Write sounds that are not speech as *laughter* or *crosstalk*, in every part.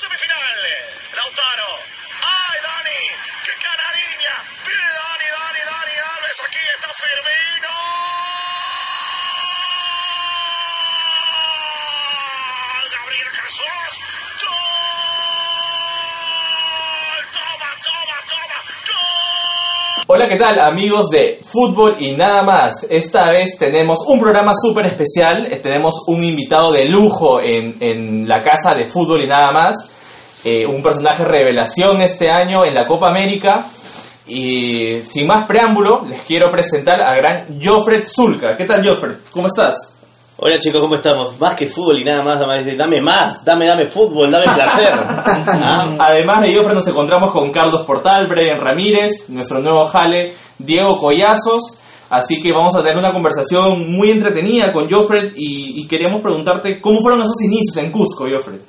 semifinal. Lautaro. ¡Ay, Dani! ¡Qué canariña! Viene Dani, Dani, Dani Alves. Aquí está Firmino. Hola, ¿qué tal amigos de Fútbol y nada más? Esta vez tenemos un programa súper especial, eh, tenemos un invitado de lujo en, en la casa de Fútbol y nada más, eh, un personaje revelación este año en la Copa América. Y sin más preámbulo, les quiero presentar a gran Joffred Zulka. ¿Qué tal Joffred? ¿Cómo estás? Hola chicos, ¿cómo estamos? Más que fútbol y nada más, dame, dame más, dame, dame fútbol, dame placer. *laughs* Ah, Además de Joffred nos encontramos con Carlos Portal, Brian Ramírez, nuestro nuevo jale, Diego Collazos. Así que vamos a tener una conversación muy entretenida con Joffred y, y queríamos preguntarte cómo fueron esos inicios en Cusco, Joffred.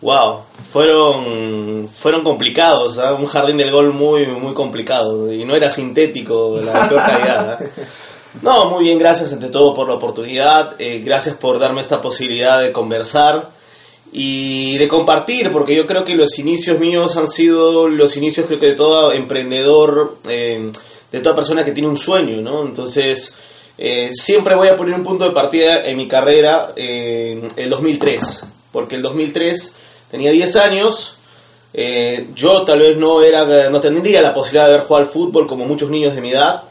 wow, fueron, fueron complicados, ¿ah? un jardín del gol muy, muy complicado y no era sintético la peor calidad. ¿ah? *laughs* No, muy bien, gracias ante todo por la oportunidad, eh, gracias por darme esta posibilidad de conversar y de compartir, porque yo creo que los inicios míos han sido los inicios creo que de todo emprendedor, eh, de toda persona que tiene un sueño, ¿no? Entonces, eh, siempre voy a poner un punto de partida en mi carrera en el 2003, porque el 2003 tenía 10 años, eh, yo tal vez no, era, no tendría la posibilidad de haber jugado al fútbol como muchos niños de mi edad,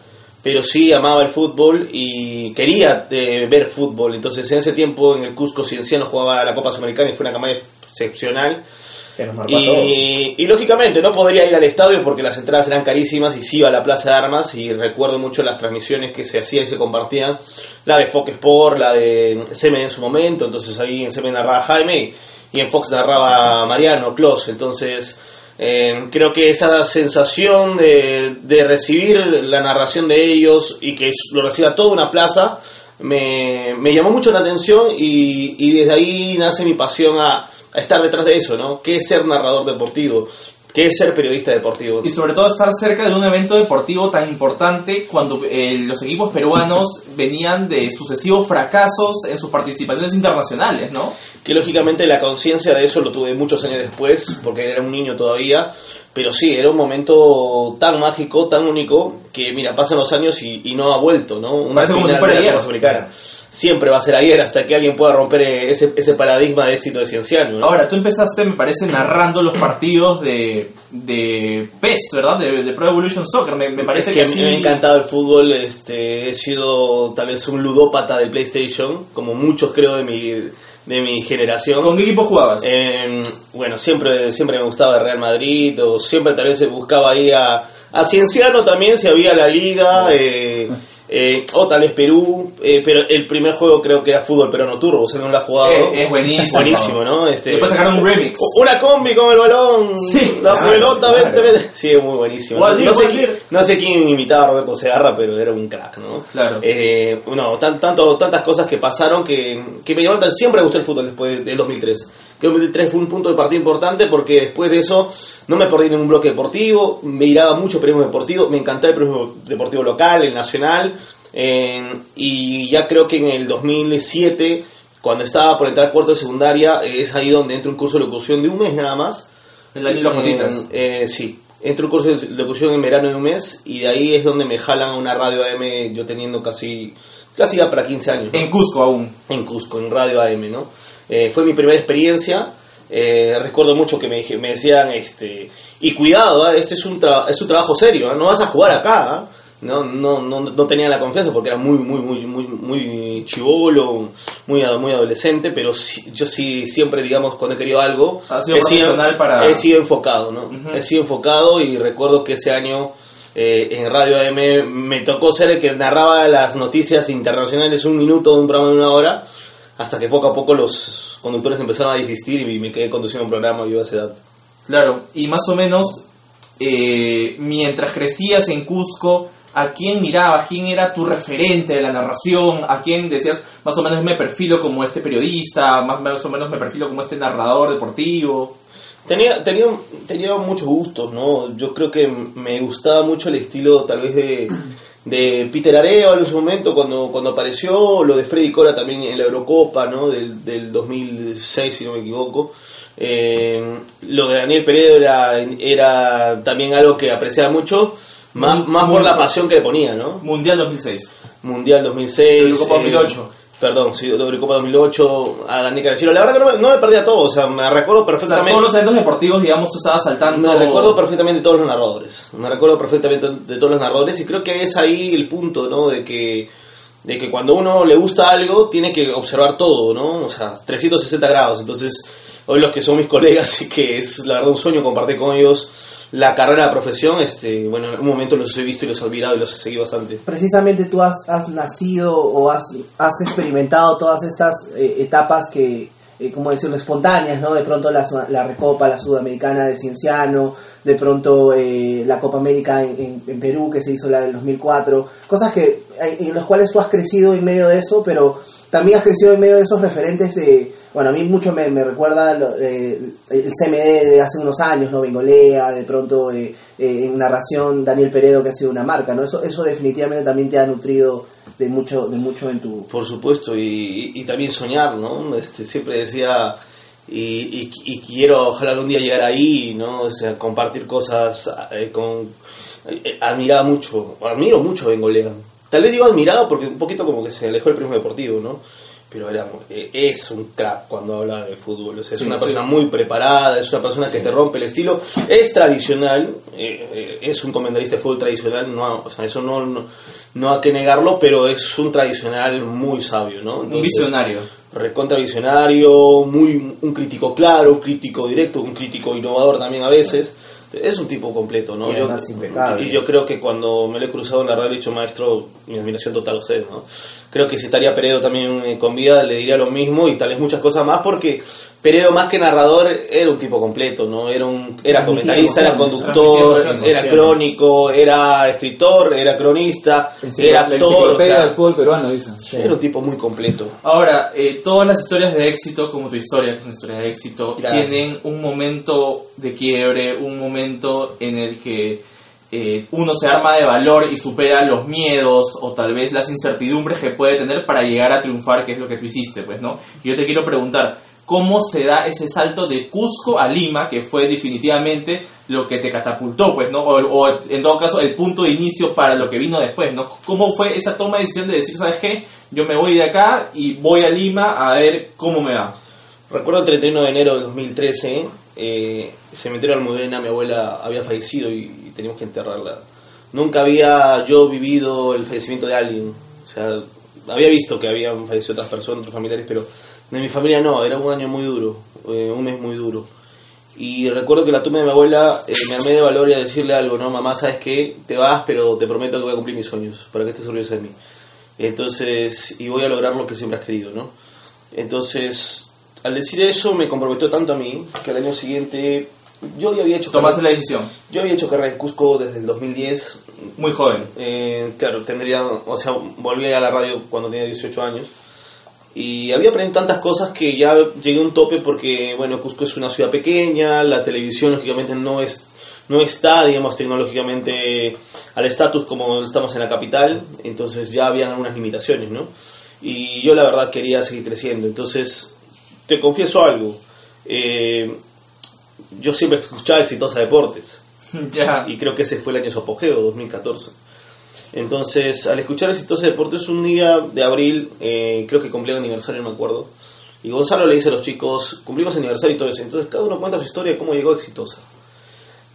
pero sí amaba el fútbol y quería eh, ver fútbol. Entonces en ese tiempo en el Cusco Cienciano jugaba la Copa Sudamericana y fue una campaña excepcional. Que nos marcó a todos. Y, y lógicamente no podría ir al estadio porque las entradas eran carísimas y sí iba a la Plaza de Armas y recuerdo mucho las transmisiones que se hacían y se compartían. La de Fox Sport, la de Semen en su momento, entonces ahí en Semen narraba Jaime y en Fox narraba Mariano, Clos, entonces... Eh, creo que esa sensación de, de recibir la narración de ellos y que lo reciba toda una plaza me, me llamó mucho la atención y, y desde ahí nace mi pasión a, a estar detrás de eso, ¿no? ¿Qué es ser narrador deportivo? ¿Qué es ser periodista deportivo? Y sobre todo estar cerca de un evento deportivo tan importante cuando eh, los equipos peruanos venían de sucesivos fracasos en sus participaciones internacionales, ¿no? Que lógicamente la conciencia de eso lo tuve muchos años después, porque era un niño todavía, pero sí, era un momento tan mágico, tan único, que mira, pasan los años y, y no ha vuelto, ¿no? Una Parece como si final fuera de la ayer. Copa Sudamericana. Siempre va a ser ayer hasta que alguien pueda romper ese, ese paradigma de éxito de Cienciano. ¿no? Ahora, tú empezaste, me parece, narrando los partidos de, de PES, ¿verdad? De, de Pro Evolution Soccer. Me, me parece que, que así- me ha encantado el fútbol, este, he sido tal vez un ludópata de PlayStation, como muchos creo de mi, de mi generación. ¿Con qué equipo jugabas? Eh, bueno, siempre, siempre me gustaba el Real Madrid, o siempre tal vez buscaba ahí a, a Cienciano también, si había la liga, eh, *laughs* eh, o tal vez Perú, eh, pero el primer juego creo que era fútbol peruano turbo, o sea, no lo ha jugado. Eh, es buenísimo. Buenísimo, ¿no? Este, Después sacaron un remix. Una combi con el balón, Sí. la Ah, pelota, claro. vente, vente. Sí, es muy buenísimo. No, sé quién, no sé quién imitaba a Roberto Segarra, pero era un crack, ¿no? Claro. No, tan, tanto, tantas cosas que pasaron que, que me llamaron, siempre me gustó el fútbol después del 2003. Creo que el 2003 fue un punto de partida importante porque después de eso no me perdí ningún bloque deportivo, me miraba mucho periodismo deportivo, me encantaba el periodismo deportivo local, el nacional, eh, y ya creo que en el 2007, cuando estaba por entrar cuarto de secundaria, eh, es ahí donde entra un curso de locución de un mes nada más. El año de los Eh, Jotitas. eh, sí, entro un curso de locución en verano de un mes y de ahí es donde me jalan a una radio AM yo teniendo casi, casi ya para 15 años. ¿no? En Cusco aún. en Cusco, en Radio AM, ¿no? Eh, fue mi primera experiencia. eh, recuerdo mucho que me, me decían, este, y cuidado, ¿ah? este es un, tra- es un trabajo serio, ¿ah? no vas a jugar acá. ¿ah? No, no, no, no tenía la confianza porque era muy, muy, muy, muy, muy chivolo, muy, muy adolescente, pero sí- yo sí siempre, digamos, cuando he querido algo, sido he sido, para- he sido enfocado, ¿no? He sido enfocado y recuerdo que ese año eh, en Radio AM me tocó ser el que narraba las noticias internacionales un minuto de un programa de una hora, hasta que poco a poco los conductores empezaron a desistir y me quedé conduciendo un programa yo a esa edad. Claro, y más o menos, eh, mientras crecías en Cusco, ¿a quién mirabas? ¿Quién era tu referente de la narración? ¿A quién decías, más o menos me perfilo como este periodista? Más, más o menos me perfilo como este narrador deportivo? Tenía, tenía, tenía muchos gustos, ¿no? Yo creo que me gustaba mucho el estilo tal vez de, de Peter Arevalo en su momento cuando, cuando apareció, lo de Freddy Cora también en la Eurocopa, ¿no? Del, del 2006, si no me equivoco. Eh, lo de Daniel Peredo era, era también algo que apreciaba mucho, más, más por la pasión que le ponía, ¿no? Mundial 2006. Mundial 2006. Eurocopa eh, 2008. Perdón, sí, Eurocopa 2008, a Daniel Carachiro. La verdad que no me, no me perdía todo, o sea, me recuerdo O sea, perfectamente. todos los eventos deportivos, digamos, tú estabas saltando. Me recuerdo perfectamente de todos los narradores. Me recuerdo perfectamente de todos los narradores y creo que es ahí el punto, ¿no? De que, de que cuando uno le gusta algo, tiene que observar todo, ¿no? O sea, 360 grados. Entonces, hoy los que son mis colegas *laughs* y que es la verdad un sueño compartir con ellos la carrera, la profesión, este, bueno, en un momento los he visto y los he admirado y los he seguido bastante. Precisamente tú has, has nacido o has, has experimentado todas estas eh, etapas que, eh, como decirlo, espontáneas, ¿no? De pronto la, la Recopa, la Sudamericana de Cienciano, de pronto eh, la Copa América en, en- en Perú, que se hizo la del 2004, cosas que eh, en las cuales tú has crecido en medio de eso, pero también has crecido en medio de esos referentes de, bueno, a mí mucho me, me recuerda lo- eh, el CMD de hace unos años, ¿no? Bengolea, de pronto eh, eh, en narración Daniel Peredo, que ha sido una marca, ¿no? Eso, eso definitivamente también te ha nutrido de mucho, de mucho en tu... Por supuesto, y, y- también soñar, ¿no? Este, siempre decía, y, y- quiero ojalá algún día llegar ahí, ¿no? O sea, compartir cosas eh, con... admiraba mucho, admiro mucho a Bengolea. Tal vez digo admirado porque un poquito como que se alejó del prisma deportivo, ¿no? Pero era, es un crack cuando habla de fútbol, o sea, es Sí, una sí. persona muy preparada, es una persona que te rompe el estilo, es tradicional, eh, eh, es un comentarista de fútbol tradicional, no, o sea, eso no, no, no hay que negarlo, pero es un tradicional muy sabio, ¿no? Un visionario. recontra visionario, muy un crítico claro, un crítico directo, un crítico innovador también a veces. Es un tipo completo, ¿no? Y yo creo que cuando me lo he cruzado en la radio he dicho, maestro, mi admiración total a usted, ¿no? Creo que si estaría Peredo también eh, con vida le diría lo mismo y tal vez muchas cosas más porque Peredo más que narrador era un tipo completo, ¿no? Era un era comentarista, era conductor, era crónico, era escritor, era cronista, era actor, o sea, del fútbol peruano, dicen. era un tipo muy completo. Ahora, eh, todas las historias de éxito, como tu historia, que es una historia de éxito, Gracias. tienen un momento de quiebre, un momento en el que eh, uno se arma de valor y supera los miedos o tal vez las incertidumbres que puede tener para llegar a triunfar, que es lo que tú hiciste, pues, ¿no? Yo te quiero preguntar, ¿cómo se da ese salto de Cusco a Lima, que fue definitivamente lo que te catapultó, pues, ¿no? O, en todo caso, el punto de inicio para lo que vino después, ¿no? ¿Cómo fue esa toma de decisión de decir, ¿sabes qué? Yo me voy de acá y voy a Lima a ver cómo me va. Recuerdo el 31 de enero de 2013, eh, cementerio de Almudena, mi abuela había fallecido y teníamos que enterrarla. Nunca había yo vivido el fallecimiento de alguien, o sea, había visto que habían fallecido otras personas, otros familiares, pero de mi familia no, era un año muy duro, eh, un mes muy duro. Y recuerdo que la tumba de mi abuela eh, me armé de valor y a decirle algo, no, mamá, ¿sabes qué? Te vas, pero te prometo que voy a cumplir mis sueños, para que estés orgullosa de mí. Entonces, y voy a lograr lo que siempre has querido, ¿no? Entonces, al decir eso me comprometió tanto a mí que al año siguiente yo ya había hecho Tomaste la carrera, decisión. yo había hecho carrera en Cusco desde el 2010. Muy joven. Eh, claro, tendría, o sea, volví a la radio cuando tenía 18 años. Y había aprendido tantas cosas que ya llegué a un tope porque, bueno, Cusco es una ciudad pequeña, la televisión lógicamente no es no está, digamos, tecnológicamente al estatus como estamos en la capital, entonces ya habían algunas limitaciones, ¿no? Y yo la verdad quería seguir creciendo, entonces te confieso algo, eh, yo siempre escuchaba Exitosa Deportes, *laughs* y creo que ese fue el año su apogeo, 2014. Entonces, al escuchar Exitosa Deportes, un día de abril, eh, creo que cumplía el aniversario, no me acuerdo, y Gonzalo le dice a los chicos, cumplimos aniversario y todo eso. Entonces, cada uno cuenta su historia de cómo llegó Exitosa.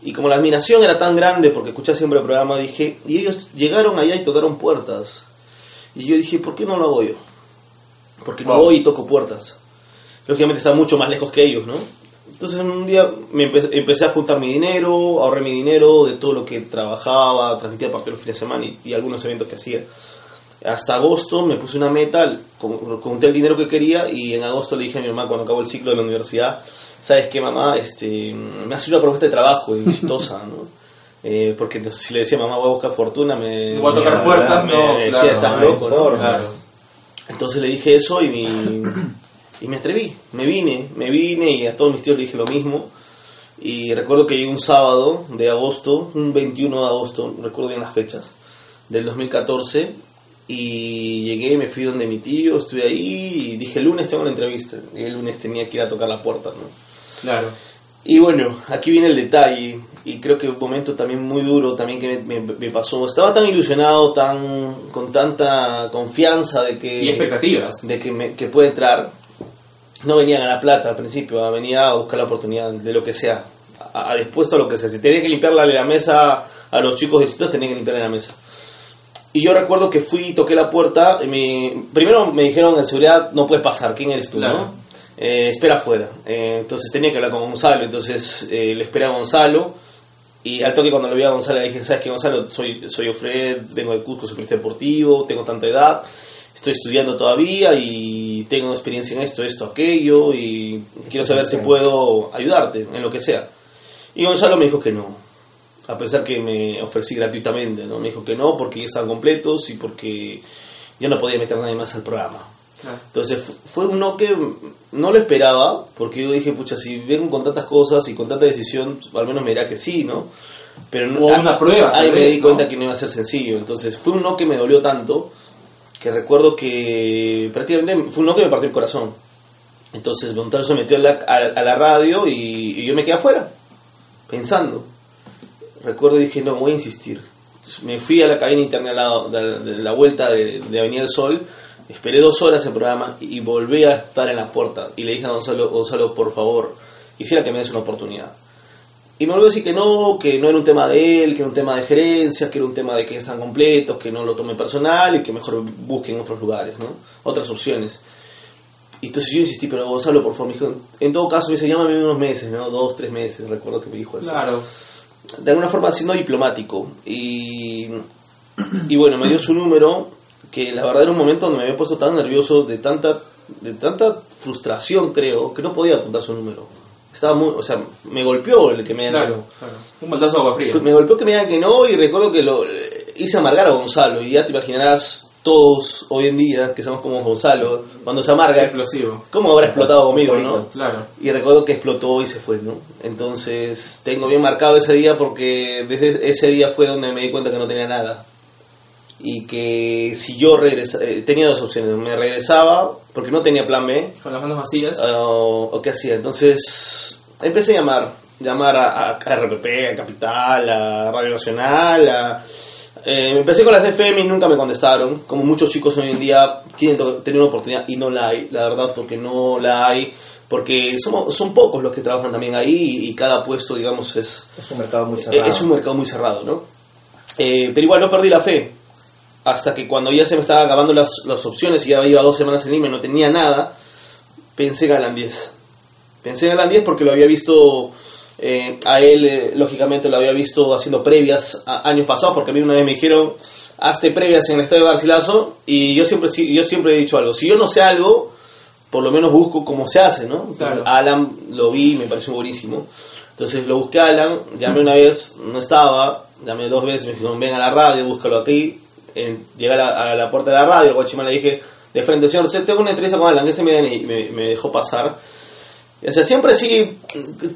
Y como la admiración era tan grande, porque escuché siempre el programa, dije, y ellos llegaron allá y tocaron puertas. Y yo dije, ¿por qué no lo hago yo? Porque no Wow. voy y toco puertas. Lógicamente está mucho más lejos que ellos, ¿no? Entonces un día me empe- empecé a juntar mi dinero, ahorré mi dinero de todo lo que trabajaba, transmitía partidos los fines de semana y, y algunos eventos que hacía. Hasta agosto me puse una meta, con- conté el dinero que quería y en agosto le dije a mi mamá cuando acabó el ciclo de la universidad, ¿sabes qué mamá? Este, me hace una propuesta de trabajo exitosa, ¿no? *laughs* Eh, porque si le decía mamá voy a buscar fortuna, me, Voy a tocar me- puertas, me no, decía, claro, estás no hay loco, ¿no? Claro. Entonces le dije eso y, mi- *coughs* y me atreví, me vine, me vine y a todos mis tíos le dije lo mismo. Y recuerdo que llegué un sábado de agosto, un 21 de agosto, recuerdo bien las fechas, del 2014. Y llegué, me fui donde mi tío, estuve ahí y dije, el lunes tengo la entrevista. Y el lunes tenía que ir a tocar la puerta, ¿no? Claro. Y bueno, aquí viene el detalle, y creo que un momento también muy duro también que me, me- me pasó. Estaba tan ilusionado, tan con tanta confianza de que Y expectativas. de que, me, que puede entrar. No venía a ganar plata al principio, venía a buscar la oportunidad de lo que sea, a, a dispuesto a lo que sea. Si tenía que limpiarle la mesa a los chicos de distritos, tenía que limpiarle la mesa. Y yo recuerdo que fui y toqué la puerta. y me- primero me dijeron en seguridad, no puedes pasar, ¿quién eres tú? Claro. no? Eh, espera afuera. Eh, entonces tenía que hablar con Gonzalo, entonces eh, le esperé a Gonzalo. Y al toque cuando lo vi a Gonzalo le dije, ¿sabes qué Gonzalo? Soy, soy Ofred, vengo de Cusco, soy deportivo, tengo tanta edad, estoy estudiando todavía y tengo experiencia en esto, esto, aquello y quiero saber si puedo ayudarte en lo que sea. Y Gonzalo me dijo que no, a pesar que me ofrecí gratuitamente, ¿no? Me dijo que no porque ya estaban completos y porque ya no podía meter nadie más al programa. Claro. Entonces fu- fue un no que no lo esperaba, porque yo dije, pucha, si vengo con tantas cosas y con tanta decisión, al menos me dirá que sí, ¿no? Pero no, O una prueba, Ahí me di ¿no? cuenta que no iba a ser sencillo. Entonces fue un no que me dolió tanto, que recuerdo que prácticamente fue un no que me partió el corazón. Entonces Gonzalo se metió a la, a, la radio y, yo me quedé afuera, pensando. Recuerdo y dije, no, voy a insistir. Me fui a la cabina interna de, de la vuelta de, de Avenida del Sol, esperé dos horas el programa y volví a estar en la puerta. Y le dije a Gonzalo, Gonzalo, por favor, quisiera que me des una oportunidad. Y me volvió a decir que no, que no era un tema de él, que era un tema de gerencia, que era un tema de que están completos, que no lo tome personal y que mejor busquen otros lugares, ¿no? Otras opciones. Y entonces yo insistí, pero Gonzalo, por favor, me dijo, en todo caso, me dice, llámame unos meses, ¿no? Dos, tres meses, recuerdo que me dijo eso Claro. de alguna forma siendo diplomático. Y, y bueno, me dio su número, que la verdad era un momento donde me había puesto tan nervioso, de tanta, de tanta frustración, creo, que no podía apuntar su número. Estaba muy, o sea, me golpeó el que me digan Claro, claro. Un baldazo de agua fría. Me golpeó que me digan que no y recuerdo que lo eh, hice amargar a Gonzalo. Y ya te imaginarás todos hoy en día, que somos como Gonzalo, cuando se amarga, Explosivo. cómo habrá explotado conmigo, ¿no? Claro. Y recuerdo que explotó y se fue, ¿no? Entonces tengo bien marcado ese día porque desde ese día fue donde me di cuenta que no tenía nada. Y que si yo regresaba, tenía dos opciones, me regresaba porque no tenía plan B Con las manos vacías. o, o qué hacía. Entonces empecé a llamar, llamar a, a RPP, a Capital, a Radio Nacional, a... eh, empecé con las FM y nunca me contestaron. Como muchos chicos hoy en día quieren to- tener una oportunidad y no la hay, la verdad, porque no la hay. Porque somos, son pocos los que trabajan también ahí y, y cada puesto, digamos, es, Es un mercado muy cerrado. es un mercado muy cerrado, ¿no? Eh, pero igual no perdí la fe. Hasta que cuando ya se me estaban acabando las, las opciones y ya iba dos semanas en Lima y no tenía nada, pensé en Alan 10. Pensé en Alan 10 porque lo había visto eh, a él, eh, lógicamente lo había visto haciendo previas a- años pasados, porque a mí una vez me dijeron, hazte previas en el estadio de Garcilaso, y yo siempre, yo siempre he dicho algo, si yo no sé algo, por lo menos busco cómo se hace, ¿no? Entonces, Claro. Alan lo vi, me pareció buenísimo. Entonces lo busqué a Alan, llamé una vez, no estaba, llamé dos veces, me dijeron, ven a la radio, búscalo aquí. En, llegué a la, a la puerta de la radio, el guachimán le dije, de frente, señor, "Sí, tengo una entrevista con Alan, que este me, y me, me dejó pasar. O sea, siempre sí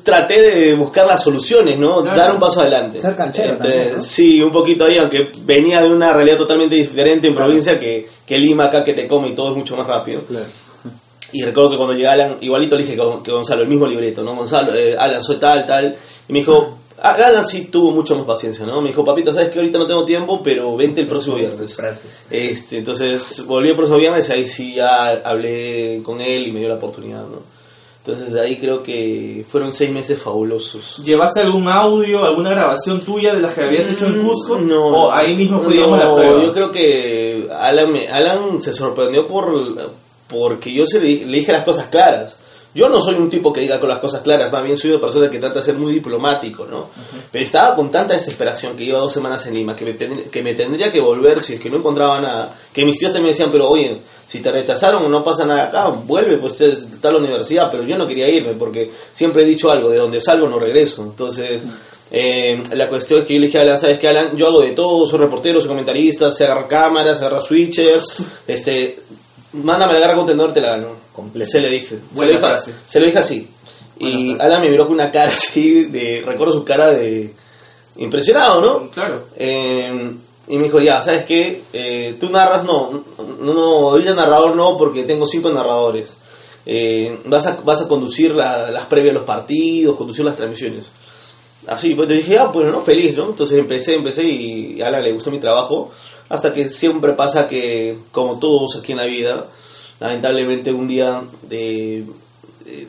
traté de buscar las soluciones, ¿no? Claro. Dar un paso adelante. Ser canchero Este, también, ¿no? Sí, un poquito ahí, aunque venía de una realidad totalmente diferente en provincia que, que Lima acá que te come y todo es mucho más rápido. Y recuerdo que cuando llegué Alan, igualito le dije que, Gonzalo, el mismo libreto, ¿no? Gonzalo, eh, Alan, soy tal, tal. Y me dijo, Alan sí tuvo mucho más paciencia, ¿no? Me dijo, papito, sabes que ahorita no tengo tiempo, pero vente el próximo viernes. Este, entonces volví el próximo viernes y ahí sí ya hablé con él y me dio la oportunidad, ¿no? Entonces de ahí creo que fueron seis meses fabulosos. ¿Llevaste algún audio, alguna grabación tuya de las que habías hecho en Cusco? Mm, No. ¿O ahí mismo fue, no, digamos, la prueba? Yo creo que Alan, me- Alan se sorprendió por porque yo se le, di- le dije las cosas claras. Yo no soy un tipo que diga con las cosas claras, más bien soy una persona que trata de ser muy diplomático, ¿no? Pero estaba con tanta desesperación que iba dos semanas en Lima, que me, que me tendría que volver si es que no encontraba nada. Que mis tíos también me decían, pero oye, si te rechazaron o no pasa nada acá, vuelve, pues es- está la universidad. Pero yo no quería irme porque siempre he dicho algo, de donde salgo no regreso. Entonces, eh, la cuestión es que yo le dije a Alan, ¿sabes qué, Alan? Yo hago de todo, soy reportero, soy comentarista, se agarra cámaras, se agarra switchers, *laughs* este, mándame la garra contenedor, te la gano. Completo. Se le dije. Se lo dije, se lo dije así. Buena y frase. Alan me miró con una cara así, de, recuerdo su cara de impresionado, ¿no? Claro. Eh, y me dijo, ya, ¿sabes qué? Eh, Tú narras, no, no, no, el narrador no, porque tengo cinco narradores. eh, vas, a, vas a conducir la- las previas de los partidos, conducir las transmisiones. Así, pues te dije, ah, bueno, no, feliz, ¿no? Entonces empecé, empecé y a Alan le gustó mi trabajo, hasta que siempre pasa que, como todos aquí en la vida, lamentablemente un día de, de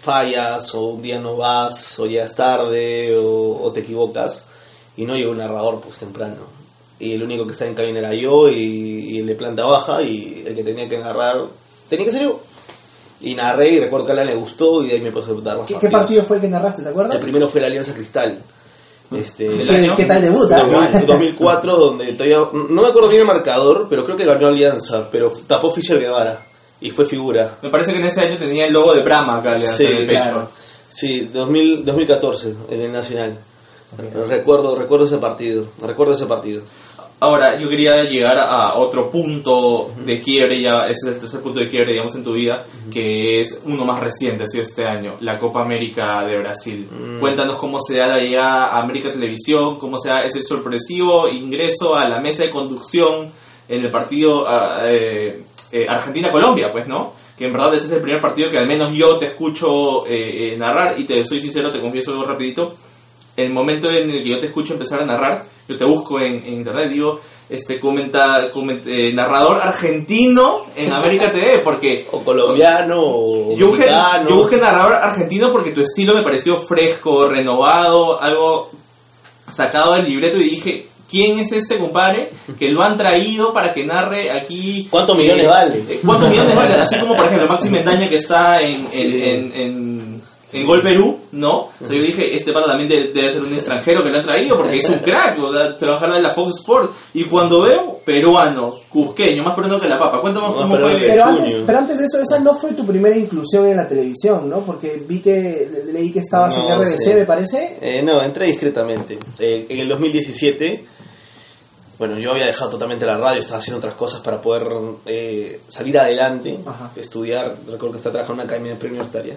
fallas o un día no vas o llegas tarde o, o te equivocas y no llegó un narrador pues temprano. Y el único que estaba en cabina era yo y, y el de planta baja y el que tenía que narrar tenía que ser yo. Y narré y recuerdo que a Alan le gustó y de ahí me puse a dar los ¿Qué, qué partido fue el que narraste, te acuerdas? el primero fue la Alianza Cristal. Este, ¿El ¿Qué, año? qué tal debuta? 2000 2004, *laughs* donde todavía. No me acuerdo bien el marcador, pero creo que ganó Alianza. Pero tapó Fischer Guevara. Y fue figura. Me parece que en ese año tenía el logo de Brahma acá Alianza, Sí, en el pecho. claro. Sí, 2000, 2014, en el Nacional. Recuerdo, recuerdo ese partido. Recuerdo ese partido. Ahora, yo quería llegar a otro punto de quiebre, ya ese es el tercer punto de quiebre, digamos, en tu vida, que es uno más reciente, ha sido este año, la Copa América de Brasil. Mm. Cuéntanos cómo se da la llegada a América Televisión, cómo se da ese sorpresivo ingreso a la mesa de conducción en el partido ah, eh, eh, Argentina-Colombia, pues, ¿no? Que en verdad ese es el primer partido que al menos yo te escucho eh, eh, narrar y te soy sincero, te confieso algo rapidito, el momento en el que yo te escucho empezar a narrar, yo te busco en, en internet, digo, este comenta, coment- eh, narrador argentino en América TV, porque *laughs* O colombiano, o yo busqué, yo busqué narrador argentino porque tu estilo me pareció fresco, renovado, algo sacado del libreto y dije, ¿quién es este compadre que lo han traído para que narre aquí? ¿Cuántos eh, millones vale? eh, ¿Cuántos millones vale? *laughs* Así como, por ejemplo, Maxi Mendaña que está en, en, Sí. en, en- en Gol Perú, ¿no? O sea, yo dije, este pata también de- debe ser un extranjero que lo han traído porque es un crack, o sea, trabajar en la Fox Sport. Y cuando veo, peruano, cusqueño, más peruano que la papa. Cuéntame Más cómo peruano fue... Pero antes, pero antes de eso, esa no fue tu primera inclusión en la televisión, ¿no? Porque vi que le- leí que estabas No, en RBC, sí. me parece. Eh, no, entré discretamente. Eh, en el 2017, bueno, yo había dejado totalmente la radio, estaba haciendo otras cosas para poder eh, salir adelante, Ajá. estudiar. Recuerdo que estaba trabajando en una academia de preuniversitaria.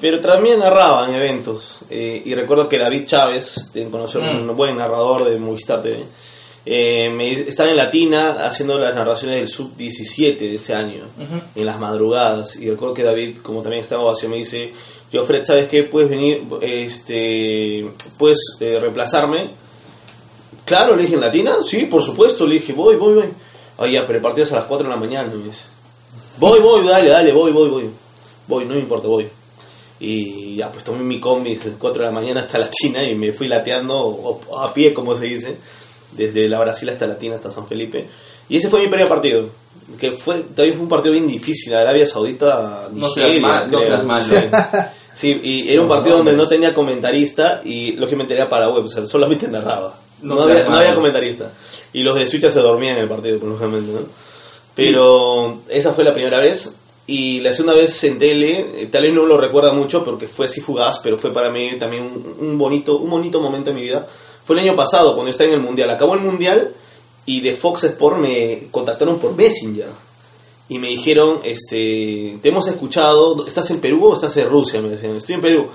Pero también narraba en eventos. eh, y recuerdo que David Chávez, de conocer Mm. un buen narrador de Movistar TV, eh, me, estaba en Latina haciendo las narraciones del Sub-17 de ese año, Ujú. en las madrugadas. Y recuerdo que David, como también estaba ovación, me dice, yo Fred, ¿sabes qué? ¿Puedes venir, este, puedes eh, reemplazarme? Claro, le dije, ¿en Latina? Sí, por supuesto, le dije, voy, voy, voy. Oye, ya, pero es a las 4 de la mañana, me dice. Voy, voy, dale, dale, voy, voy, voy. Voy, no me importa, voy. Y ya, pues tomé mi combi desde las 4 de la mañana hasta Latina y me fui lateando o- a pie, como se dice, desde la Brasil hasta Latina, hasta San Felipe. Y ese fue mi primer partido, que fue también fue un partido bien difícil, Arabia Saudita, No seas Nigeria, mal- no seas malo. Sí. Sí, y era un partido donde no tenía comentarista y lógicamente era para web, o sea, solamente narraba. No No, había, no había comentarista. Y los de Switch se dormían en el partido, por ¿no? Pero esa fue la primera vez. Y la segunda vez en tele, eh, tal vez no lo recuerda mucho porque fue así fugaz, pero fue para mí también un, bonito, un bonito momento en mi vida. Fue el año pasado, cuando estaba en el Mundial. Acabó el Mundial y de Fox Sport me contactaron por Messenger. Y me dijeron, este, te hemos escuchado, ¿estás en Perú o estás en Rusia? Me decían, estoy en Perú.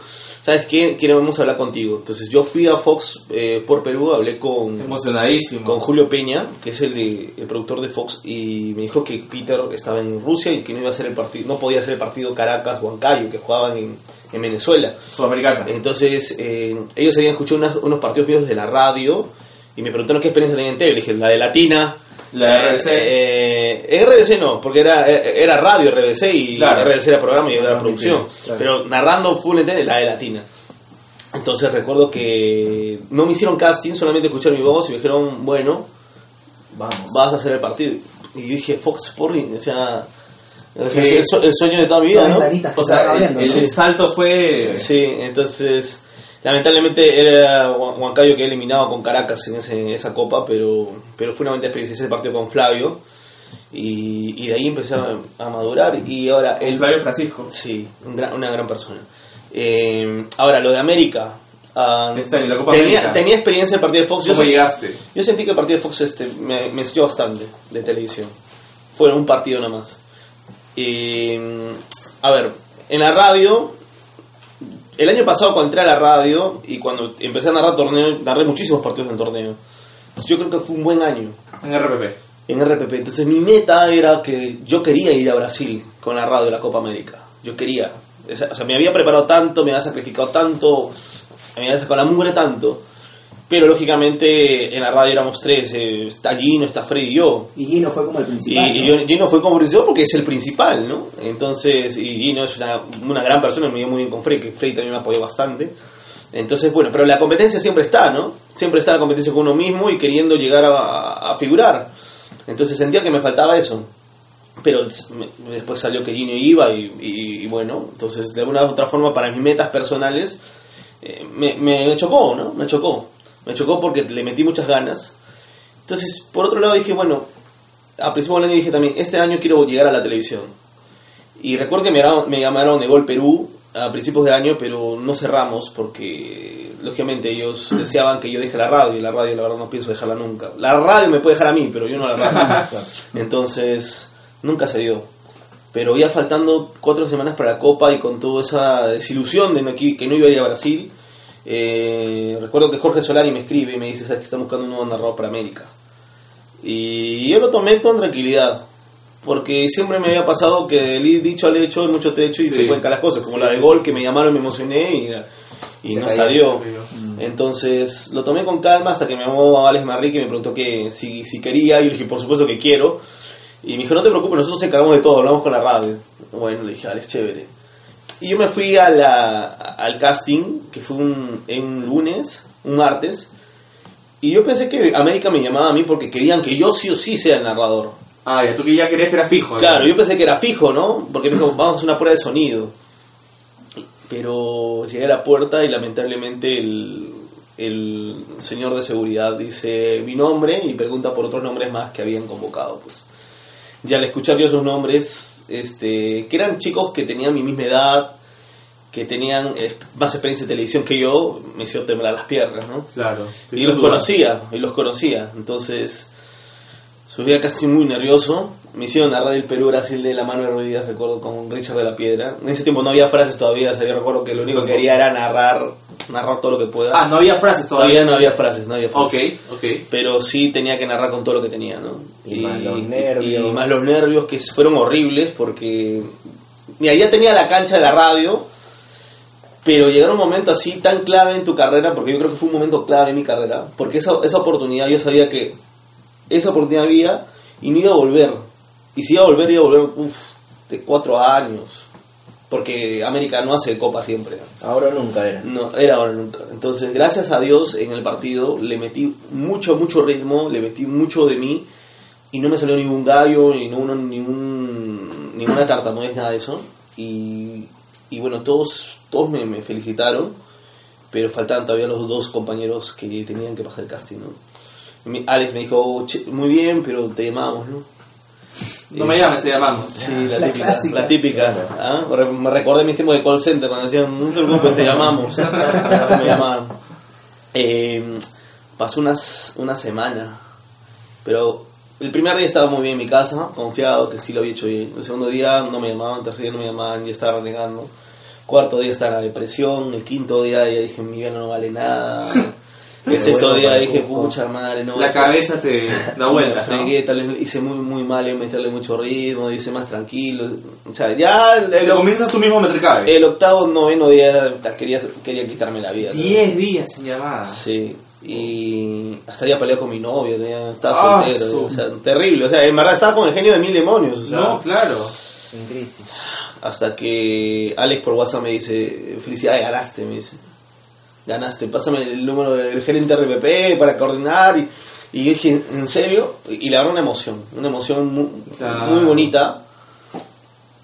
¿Sabes qué? Queremos hablar contigo. Entonces yo fui a Fox eh, por Perú, hablé con, Emocionadísimo. con Julio Peña, que es el, de- el productor de Fox, y me dijo que Peter estaba en Rusia y que no iba a hacer el partido, no podía hacer el partido Caracas-Huancayo, que jugaban en, en Venezuela. Sudamericana. Entonces, eh, ellos habían escuchado unas- unos partidos míos de la radio y me preguntaron qué experiencia tenían en tele. Le dije, la de Latina. La RBC. Eh, eh, RBC no, porque era, eh, era radio RBC y Claro. RBC era programa y era producción. claro. Pero narrando full en tele, la de Latina. Entonces recuerdo que no me hicieron casting, solamente escucharon mi voz y me dijeron, bueno, Vamos. vas a hacer el partido. Y dije, Fox Sporting, o sea, el, el sueño de toda mi vida, el salto fue... Sí, entonces lamentablemente era Huan- Huancayo que eliminado con Caracas en, ese- en esa copa, pero, pero fue una bonita experiencia ese partido con Flavio y, y de ahí empecé a, a madurar y ahora El Flavio Francisco. sí, un gran- una gran persona. Eh, ahora lo de América. la Copa tenía, América. tenía experiencia en el partido de Fox. Yo, ¿Cómo sen- llegaste? yo sentí que el partido de Fox este, me, me enseñó bastante de televisión. Fue un partido nada más. A ver, en la radio, el año pasado cuando entré a la radio y cuando empecé a narrar torneo, narré muchísimos partidos en torneo. Yo creo que fue un buen año En RPP. en RPP. Entonces mi meta era que yo quería ir a Brasil con la radio de la Copa América. Yo quería. O sea, me había preparado tanto, me había sacrificado tanto, me había sacado la mugre tanto. Pero lógicamente en la radio éramos tres, eh, está Gino, está Freddy y yo. Y Gino fue como el principal. y Gino fue como principal porque es el principal, ¿no? Entonces, y Gino es una, una gran persona, me dio muy bien con Freddy, que Freddy también me apoyó bastante. Entonces, bueno, pero la competencia siempre está, ¿no? Siempre está la competencia con uno mismo y queriendo llegar a, a figurar. Entonces sentía que me faltaba eso. Pero después salió que Gino iba y, y- y bueno, entonces de alguna u otra forma para mis metas personales eh, me, me chocó, ¿no? Me chocó. Me chocó porque le metí muchas ganas. Entonces, por otro lado dije, bueno, a principio del año dije también, este año quiero llegar a la televisión. Y recuerdo que me, llamaron- me llamaron de Gol Perú a principios de año, pero no cerramos porque, lógicamente, ellos deseaban que yo deje la radio y la radio, la verdad, no pienso dejarla nunca. La radio me puede dejar a mí, pero yo no la radio. *laughs* Entonces, nunca se dio. Pero ya faltando cuatro semanas para la Copa y con toda esa desilusión de que no iba a ir a Brasil, eh, recuerdo que Jorge Solari me escribe y me dice, ¿sabes que está buscando un nuevo narrador para América? Y yo lo tomé con tranquilidad, porque siempre me había pasado que del dicho al hecho hay mucho trecho y Sí. se cuencan las cosas, como Sí, la de sí, gol sí. que me llamaron, me emocioné y, no cayó, salió. cayó. Entonces lo tomé con calma hasta que me llamó Alex Marrique y me preguntó que si, si quería y le dije por supuesto que quiero. Y me dijo no te preocupes, nosotros nos encargamos de todo, hablamos con la radio. Bueno, le dije, Alex, chévere. Y yo me fui a la, al casting, que fue un, en un lunes, un martes, y yo pensé que América me llamaba a mí porque querían que yo sí o sí sea el narrador. Ah, ya tú que ya querías que era fijo. ¿no? Claro, yo pensé que era fijo, ¿no? Porque me dijo, vamos a hacer una prueba de sonido. Pero llegué a la puerta y lamentablemente el, el señor de seguridad dice mi nombre y pregunta por otros nombres más que habían convocado. Pues ya al escuchar yo esos nombres, este, que eran chicos que tenían mi misma edad, que tenían más experiencia en televisión que yo, me hizo temblar las piernas, ¿no? Claro. Y los conocía, y los conocía. Entonces, subía casi muy nervioso. Me hicieron narrar el Perú-Brasil de la mano de Ruiz Díaz, recuerdo, con Richard de la Piedra. En ese tiempo no había frases todavía, o sea, yo recuerdo que lo único que quería era narrar, narrar todo lo que pueda. Ah, no había frases todavía todavía. no había frases, no había Ok, frases. ok. Pero sí tenía que narrar con todo lo que tenía, ¿no? Y más los nervios. y más los nervios que fueron horribles porque... Mira, ya tenía la cancha de la radio, pero llegar un momento así tan clave en tu carrera, porque yo creo que fue un momento clave en mi carrera, porque esa, esa oportunidad yo sabía que esa oportunidad había y no iba a volver. Y si iba a volver, iba a volver uf, de cuatro años, porque América no hace copa siempre. Ahora nunca era. No, era ahora nunca. Entonces, gracias a Dios en el partido le metí mucho, mucho ritmo, le metí mucho de mí y no me salió ningún gallo, ni uno, ningún, ninguna tartamudez, nada de eso. Y, y bueno, todos, todos me, me felicitaron, pero faltaban todavía los dos compañeros que tenían que pasar el casting, ¿no? Alex me dijo, "Che, muy bien, pero te llamamos, ¿no? No Eh, me llames, te llamamos. Sí, la, La típica. clásica. La típica. ¿ah? Me re- Me recordé mis tiempos de call center cuando decían, no te preocupes, te llamamos. *laughs* me llamaban. Eh, pasó unas, una semana. Pero el primer día estaba muy bien en mi casa, confiado que sí lo había hecho bien. El segundo día no me llamaban, el tercer día no me llamaban, ya estaba renegando. Cuarto día estaba en la depresión, el quinto día ya dije, mi vida no vale nada. El sexto vuelvo día para el dije, pucha madre, no. La cabeza te da vueltas, ¿no? tal vez hice muy, muy mal en meterle mucho ritmo, hice más tranquilo. O sea, ya el, comienzas tú mismo a meter cabe. el octavo, noveno día quería, quería quitarme la vida. ¿no? 10 días sin llamada. Sí. Y hasta ya peleé con mi novio, ya estaba Ah, soltero. su- O sea, terrible. O sea, en verdad estaba con el genio de mil demonios. O sea, no, claro. En crisis. hasta que Alex por WhatsApp me dice, felicidades, ganaste, me dice. Ganaste, pásame el número del gerente RPP para coordinar. Y, dije, ¿en serio? Y la verdad una emoción, una emoción muy, Claro. muy bonita.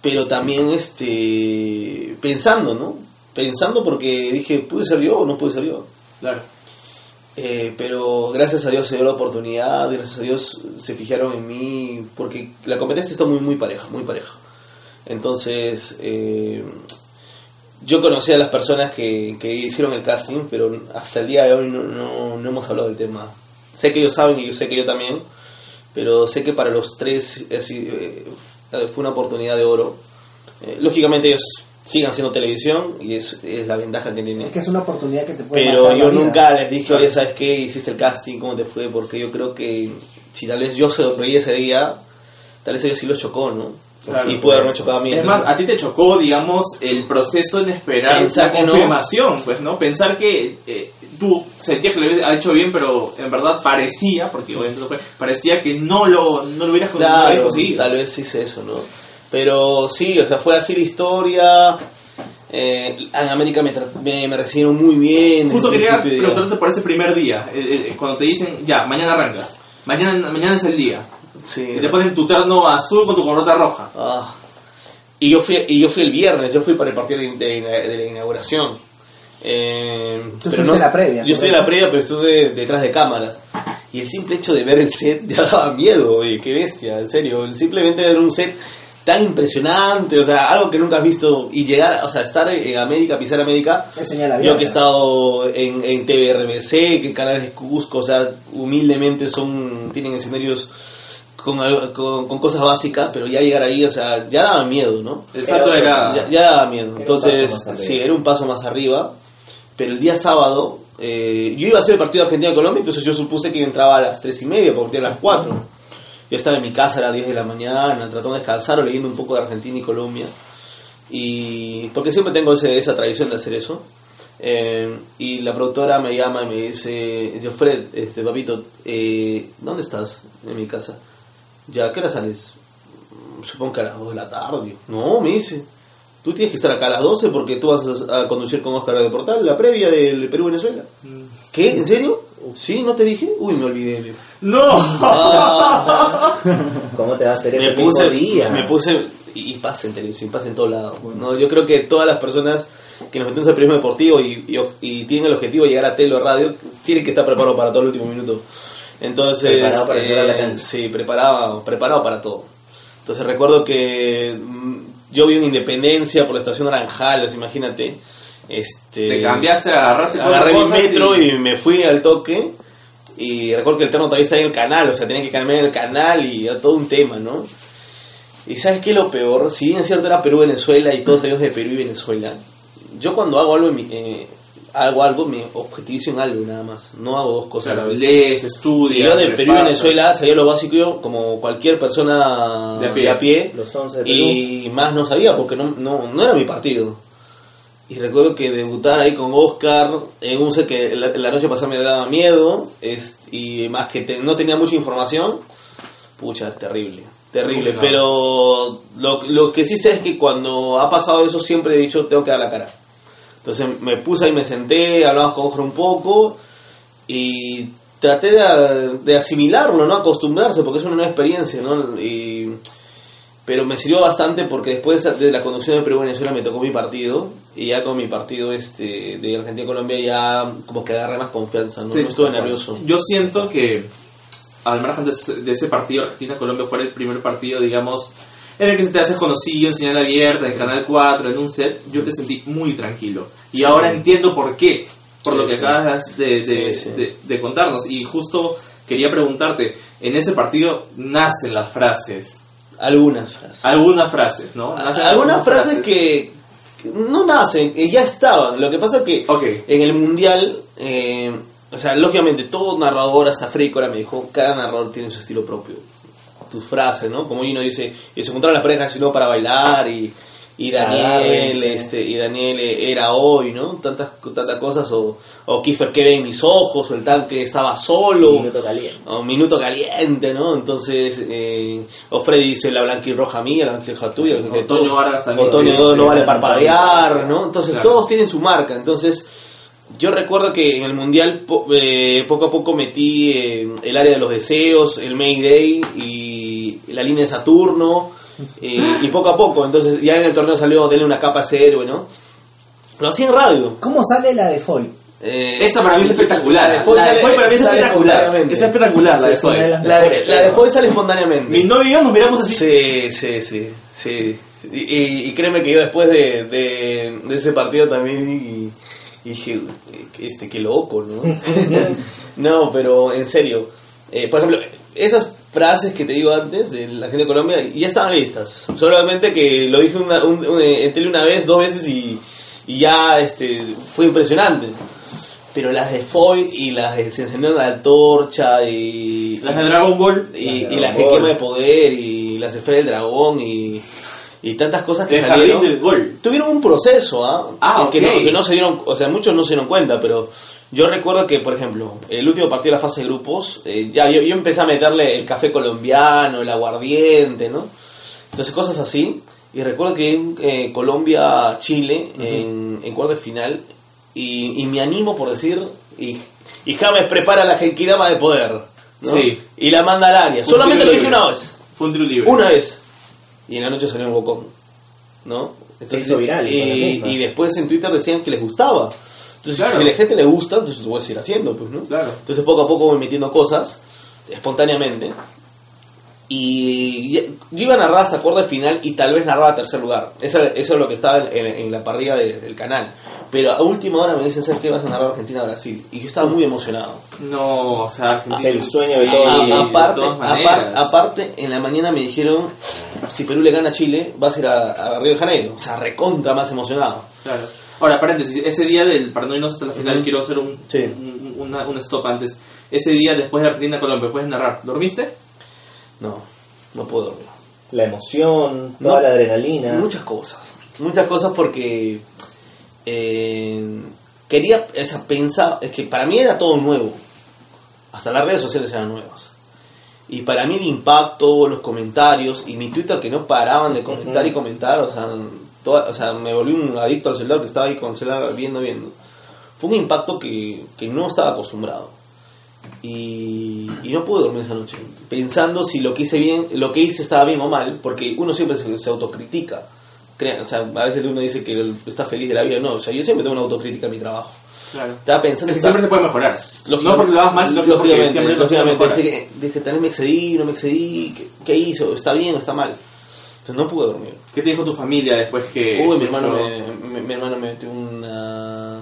Pero también este pensando, ¿no? Pensando porque dije, ¿pude ser yo o no pude ser yo? Claro. Eh, pero gracias a Dios se dio la oportunidad, gracias a Dios se fijaron en mí, porque la competencia está muy, muy pareja, muy pareja. Entonces, eh, yo conocí a las personas que, que hicieron el casting, pero hasta el día de hoy no, no, no hemos hablado del tema. Sé que ellos saben y yo sé que yo también, pero sé que para los tres es- eh, fue una oportunidad de oro. Eh, lógicamente ellos siguen haciendo televisión y es, es la ventaja que tienen. Es que es una oportunidad que te puede Pero yo nunca les dije, oye, ¿sabes qué? Hiciste el casting, ¿cómo te fue? Porque yo creo que si tal vez yo se lo creí ese día, tal vez ellos sí los chocó, ¿no? Claro, y puede haberme pues. chocado a mí. Es más, a ti te chocó, digamos, el proceso en esperar Pensar la no. confirmación, pues, ¿no? Pensar que eh, tú sentías que lo habías hecho bien, pero en verdad parecía, porque obviamente fue, parecía que no lo, no lo hubieras Claro, conseguido. tal vez hice eso, ¿no? Pero sí, o sea, fue así la historia. Eh, en América me, me, me recibieron muy bien. Justo quería preguntarte por ese primer día, eh, eh, cuando te dicen, ya, mañana arrancas, mañana, mañana es el día, Sí. y te ponen tu terno azul con tu corbata roja. Ah. Y yo fui y yo fui el viernes, yo fui para el partido de, de- de la inauguración. Eh, Tú fuiste a la previa, Yo estuve en la previa, pero estuve detrás de cámaras. Y el simple hecho de ver el set *laughs* ya daba miedo, oye, qué bestia, en serio. Simplemente ver un set tan impresionante, o sea, algo que nunca has visto. Y llegar, o sea, estar en América, pisar América. Yo que he estado en, en TVRBC, que canales de Cusco, o sea, humildemente son tienen escenarios con, con, con cosas básicas, pero ya llegar ahí, o sea, ya daba miedo, ¿no? El salto era... Ya, ya daba miedo. Entonces, sí, era un paso más arriba. Pero el día sábado, eh, yo iba a hacer el partido de Argentina-Colombia, entonces yo supuse que yo entraba a las 3 y media, porque a las 4. Yo estaba en mi casa a las 10 de la mañana, tratando de descansar o leyendo un poco de Argentina y Colombia. Y porque siempre tengo ese- esa tradición de hacer eso. Eh, y la productora me llama y me dice, yo Fred, este, papito, eh, ¿dónde estás? En mi casa. ¿Ya qué hora sales? "Mm, Supongo que a las 2 de la tarde. No, me dice. Tú tienes que estar acá a las 12 porque tú vas a, conducir con Oscar de Portal la previa del Perú-Venezuela. ¿Qué? ¿En serio? ¿Sí? ¿No te dije? Uy, me olvidé. me- ¡No! Ah, *laughs* ¿Cómo te va a hacer me ese puse, mismo día? me puse y, y pasa en televisión, pasa en todo lado. No, yo creo que todas las personas que nos metemos al periodismo deportivo y, y, y tienen el objetivo de llegar a tele o radio, tienen que estar preparados para todo el último minuto. Entonces, Preparado para entrar a la cancha. sí, preparado, preparado para todo. Entonces recuerdo que mm, yo vi una independencia por la estación Naranjal, imagínate. Este, Te cambiaste, agarraste agarré mi metro y- y... me fui al toque y recuerdo que el terno todavía está en el canal, o sea, tenía que cambiar el canal y era todo un tema, ¿no? Y ¿sabes qué es lo peor? Si bien es cierto era Perú-Venezuela y todos ellos de Perú y Venezuela, yo cuando hago algo, en mi- eh, hago algo, me objetivizo en algo nada más, no hago dos cosas a la Claro, vez. lees, Y estudias, yo de Perú y. Venezuela sabía lo básico yo, como cualquier persona De a pie. de a pie, Los 11 de Perú. y más no sabía porque no, no, no era mi partido. Y recuerdo que debutar ahí con Oscar en un set que la, la noche pasada me daba miedo es- y más que te- no tenía mucha información, pucha, terrible, terrible. Pero lo, lo que sí sé es que cuando ha pasado eso siempre he dicho tengo que dar la cara. Entonces me puse ahí, me senté, hablamos con Oscar un poco y traté de, de asimilarlo, ¿no? Acostumbrarse, porque es una nueva experiencia, ¿no? Y, pero me sirvió bastante porque después de la conducción de Perú-Venezuela me tocó mi partido y ya con mi partido este de Argentina-Colombia ya como que agarré más confianza, ¿no? Sí, no estuve nervioso. Yo siento que, al margen de ese- de ese partido, Argentina-Colombia fue el primer partido, digamos, en el que se te hace conocido en señal abierta, en Canal 4, en un set. Yo te sentí muy tranquilo. Y ahora entiendo por qué, por Sí, lo que sí. acabas de, de- Sí, sí. de- contarnos. Y justo quería preguntarte, en ese partido nacen las frases. Algunas frases. Algunas frases, ¿no? Nacen Algunas frases que, que no nacen, eh, ya estaban. Lo que pasa es que Ok. en el mundial, eh, o sea, lógicamente todo narrador, hasta Freddy Cora me dijo, cada narrador tiene su estilo propio. Tus frases, ¿no? Como uno dice, y se encontraron las parejas sino para bailar y, y Daniel, este, y Daniel eh, era hoy, ¿no? Tantas, tantas cosas, o, o Kiefer que ve en mis ojos, o el tanque estaba solo. Minuto caliente. O minuto caliente, ¿no? Entonces, eh, o Freddy dice la blanquirroja mía, la blanquirroja tuya. O Toño Vargas también. O Toño Sí, no, vale parpadear, ¿no? Entonces, Claro. todos tienen su marca. Entonces, yo recuerdo que en el Mundial po- eh, poco a poco metí eh, el área de los deseos, el Mayday y la línea de Saturno. eh, y poco a poco, entonces ya en el torneo salió Denle una capa a ese héroe, ¿no? Lo hacía en radio. ¿Cómo sale la de Foy? Eh, Esa para mí es espectacular. La de Foy La de sale- para mí es sale espectacular. espontáneamente. Es espectacular la de Foy. La de, la de Foy sale espontáneamente. Mi novio y yo nos miramos así. Sí, sí, sí, sí. Y, y- y créeme que yo después de, de, de ese partido también y, y dije, este, qué loco, ¿no? *laughs* *laughs* no, pero en serio. Eh, por ejemplo, esas frases que te digo antes de la gente de Colombia ya estaban listas. Solamente que lo dije una, un- un- en tele una vez, dos veces y, y ya este, fue impresionante. Pero las de Foy y las de Se encendió la torcha y... Las de Dragon Ball. y, Las de y las que quema de poder y y las esferas del dragón y, y tantas cosas que El salieron. del gol. Tuvieron un proceso, ¿ah? Ah, que, ok. no, que no se dieron, o sea, muchos no se dieron cuenta, pero yo recuerdo que, por ejemplo, el último partido de la fase de grupos, eh, ya yo, yo empecé a meterle el café colombiano, el aguardiente, ¿no? Entonces cosas así. Y recuerdo que en eh, Colombia-Chile, en, en cuarto de final, y, y me animo por decir, y, y James prepara la Genkidama de poder, ¿no? Sí. Y la manda al área. Solamente lo dije libre. una vez. Fue un tiro libre. Una vez. Y en la noche salió un bocón. ¿No? Se hizo viral, y después en Twitter decían que les gustaba. Entonces, Claro. si a la gente le gusta, entonces lo voy a seguir haciendo, pues, ¿no? Claro. Entonces poco a poco voy metiendo cosas, espontáneamente. Y yo iba a narrar hasta cuarto de final y tal vez narraba tercer lugar. Eso, eso es lo que estaba en, en la parrilla de- del canal. Pero a última hora me dicen, ¿sabes qué? Vas a narrar Argentina-Brasil. Y yo estaba muy emocionado. No, o sea, Argentina. El sueño de de aparte, todas apar- maneras. aparte, en la mañana me dijeron, si Perú le gana a Chile, vas a ir a, a Río de Janeiro. O sea, recontra más emocionado. Claro. Ahora, paréntesis, ese día del, para no irnos hasta la final, quiero hacer un, Sí. un, una- un stop antes. Ese día después de Argentina-Colombia, ¿puedes narrar? ¿Dormiste? No, no puedo dormir. La emoción, toda No. la adrenalina. Muchas cosas. Muchas cosas porque eh, quería, o sea, pensar, es que para mí era todo nuevo. Hasta las redes sociales eran nuevas. Y para mí el impacto, los comentarios y mi Twitter que no paraban de comentar y comentar, o sea, toda- o sea, me volví un adicto al celular que estaba ahí con el celular viendo, viendo. Fue un impacto que, que no estaba acostumbrado. Y, y no pude dormir esa noche, pensando si lo que hice bien, lo que hice estaba bien o mal, porque uno siempre se, se autocritica. O sea, a veces uno dice que está feliz de la vida, no, o sea, yo siempre tengo una autocrítica en mi trabajo. Claro. Estaba pensando, Es que siempre se puede mejorar. no porque lo hagas mal, sino porque lógicamente, siempre lo lógicamente, mejorar. que, dije, tal vez me excedí, no me excedí, ¿qué, qué hizo? ¿Está bien o está mal? Entonces no pude dormir. ¿Qué te dijo tu familia después que.? Uy, mi hermano me, mi, hermano me metió una...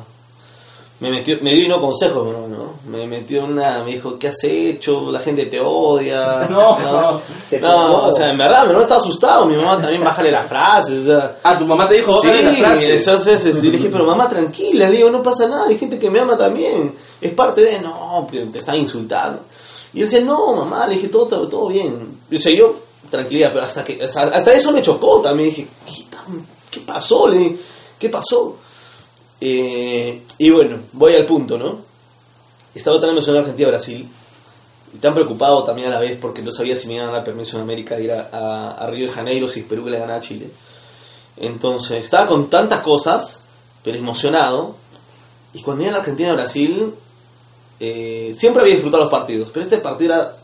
Me, metió, me dio no consejos, mi hermano. Me metió una... Me dijo, ¿qué has hecho? La gente te odia. *laughs* No. no, Te no, o sea, en verdad, mi hermano estaba asustado. Mi mamá también bájale las frases. O sea, Ah, tu mamá te dijo, Sí, bájale las frases. entonces este, le dije, pero mamá, tranquila, le digo, no pasa nada, hay gente que me ama también, es parte de, no, te están insultando. Y él decía, no, mamá, le dije, todo, todo, bien. Y, o sea, yo, tranquilidad, pero hasta que hasta, hasta eso me chocó también, dije, ¿qué, pasó? Le ¿qué pasó? Eh, y bueno, voy al punto, ¿no? Estaba tan emocionado Argentina-Brasil, y tan preocupado también a la vez porque no sabía si me iban a dar permiso en América de ir a, a- a Río de Janeiro si Perú le ganaba a Chile. Entonces, estaba con tantas cosas, pero emocionado. Y cuando iba a la Argentina-Brasil, eh, siempre había disfrutado los partidos, pero este partido era-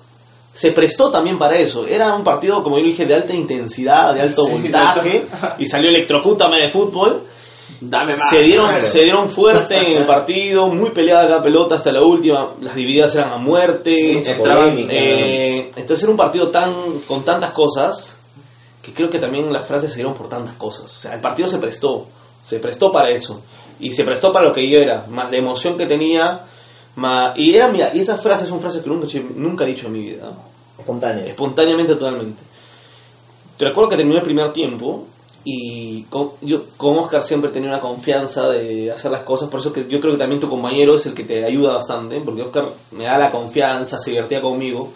se prestó también para eso. Era un partido, como yo dije, de alta intensidad, de alto Sí, voltaje, y salió electrocútame de fútbol. Dame más. Se dieron, se dieron fuerte en el partido, muy peleada cada pelota hasta la última, las divididas eran a muerte, Mucha entraban, eh, entonces era un partido tan con tantas cosas que creo que también las frases se dieron por tantas cosas. O sea, el partido se prestó, se prestó para eso y se prestó para lo que yo era, más la emoción que tenía, más y era mira, y esas frases son frases que nunca, nunca he dicho en mi vida. Espontáneas. Espontáneamente, totalmente. Te recuerdo que terminó el primer tiempo y con, yo con Oscar siempre tenía una confianza de hacer las cosas, por eso que yo creo que también tu compañero es el que te ayuda bastante, porque Oscar me da la confianza, se divertía conmigo.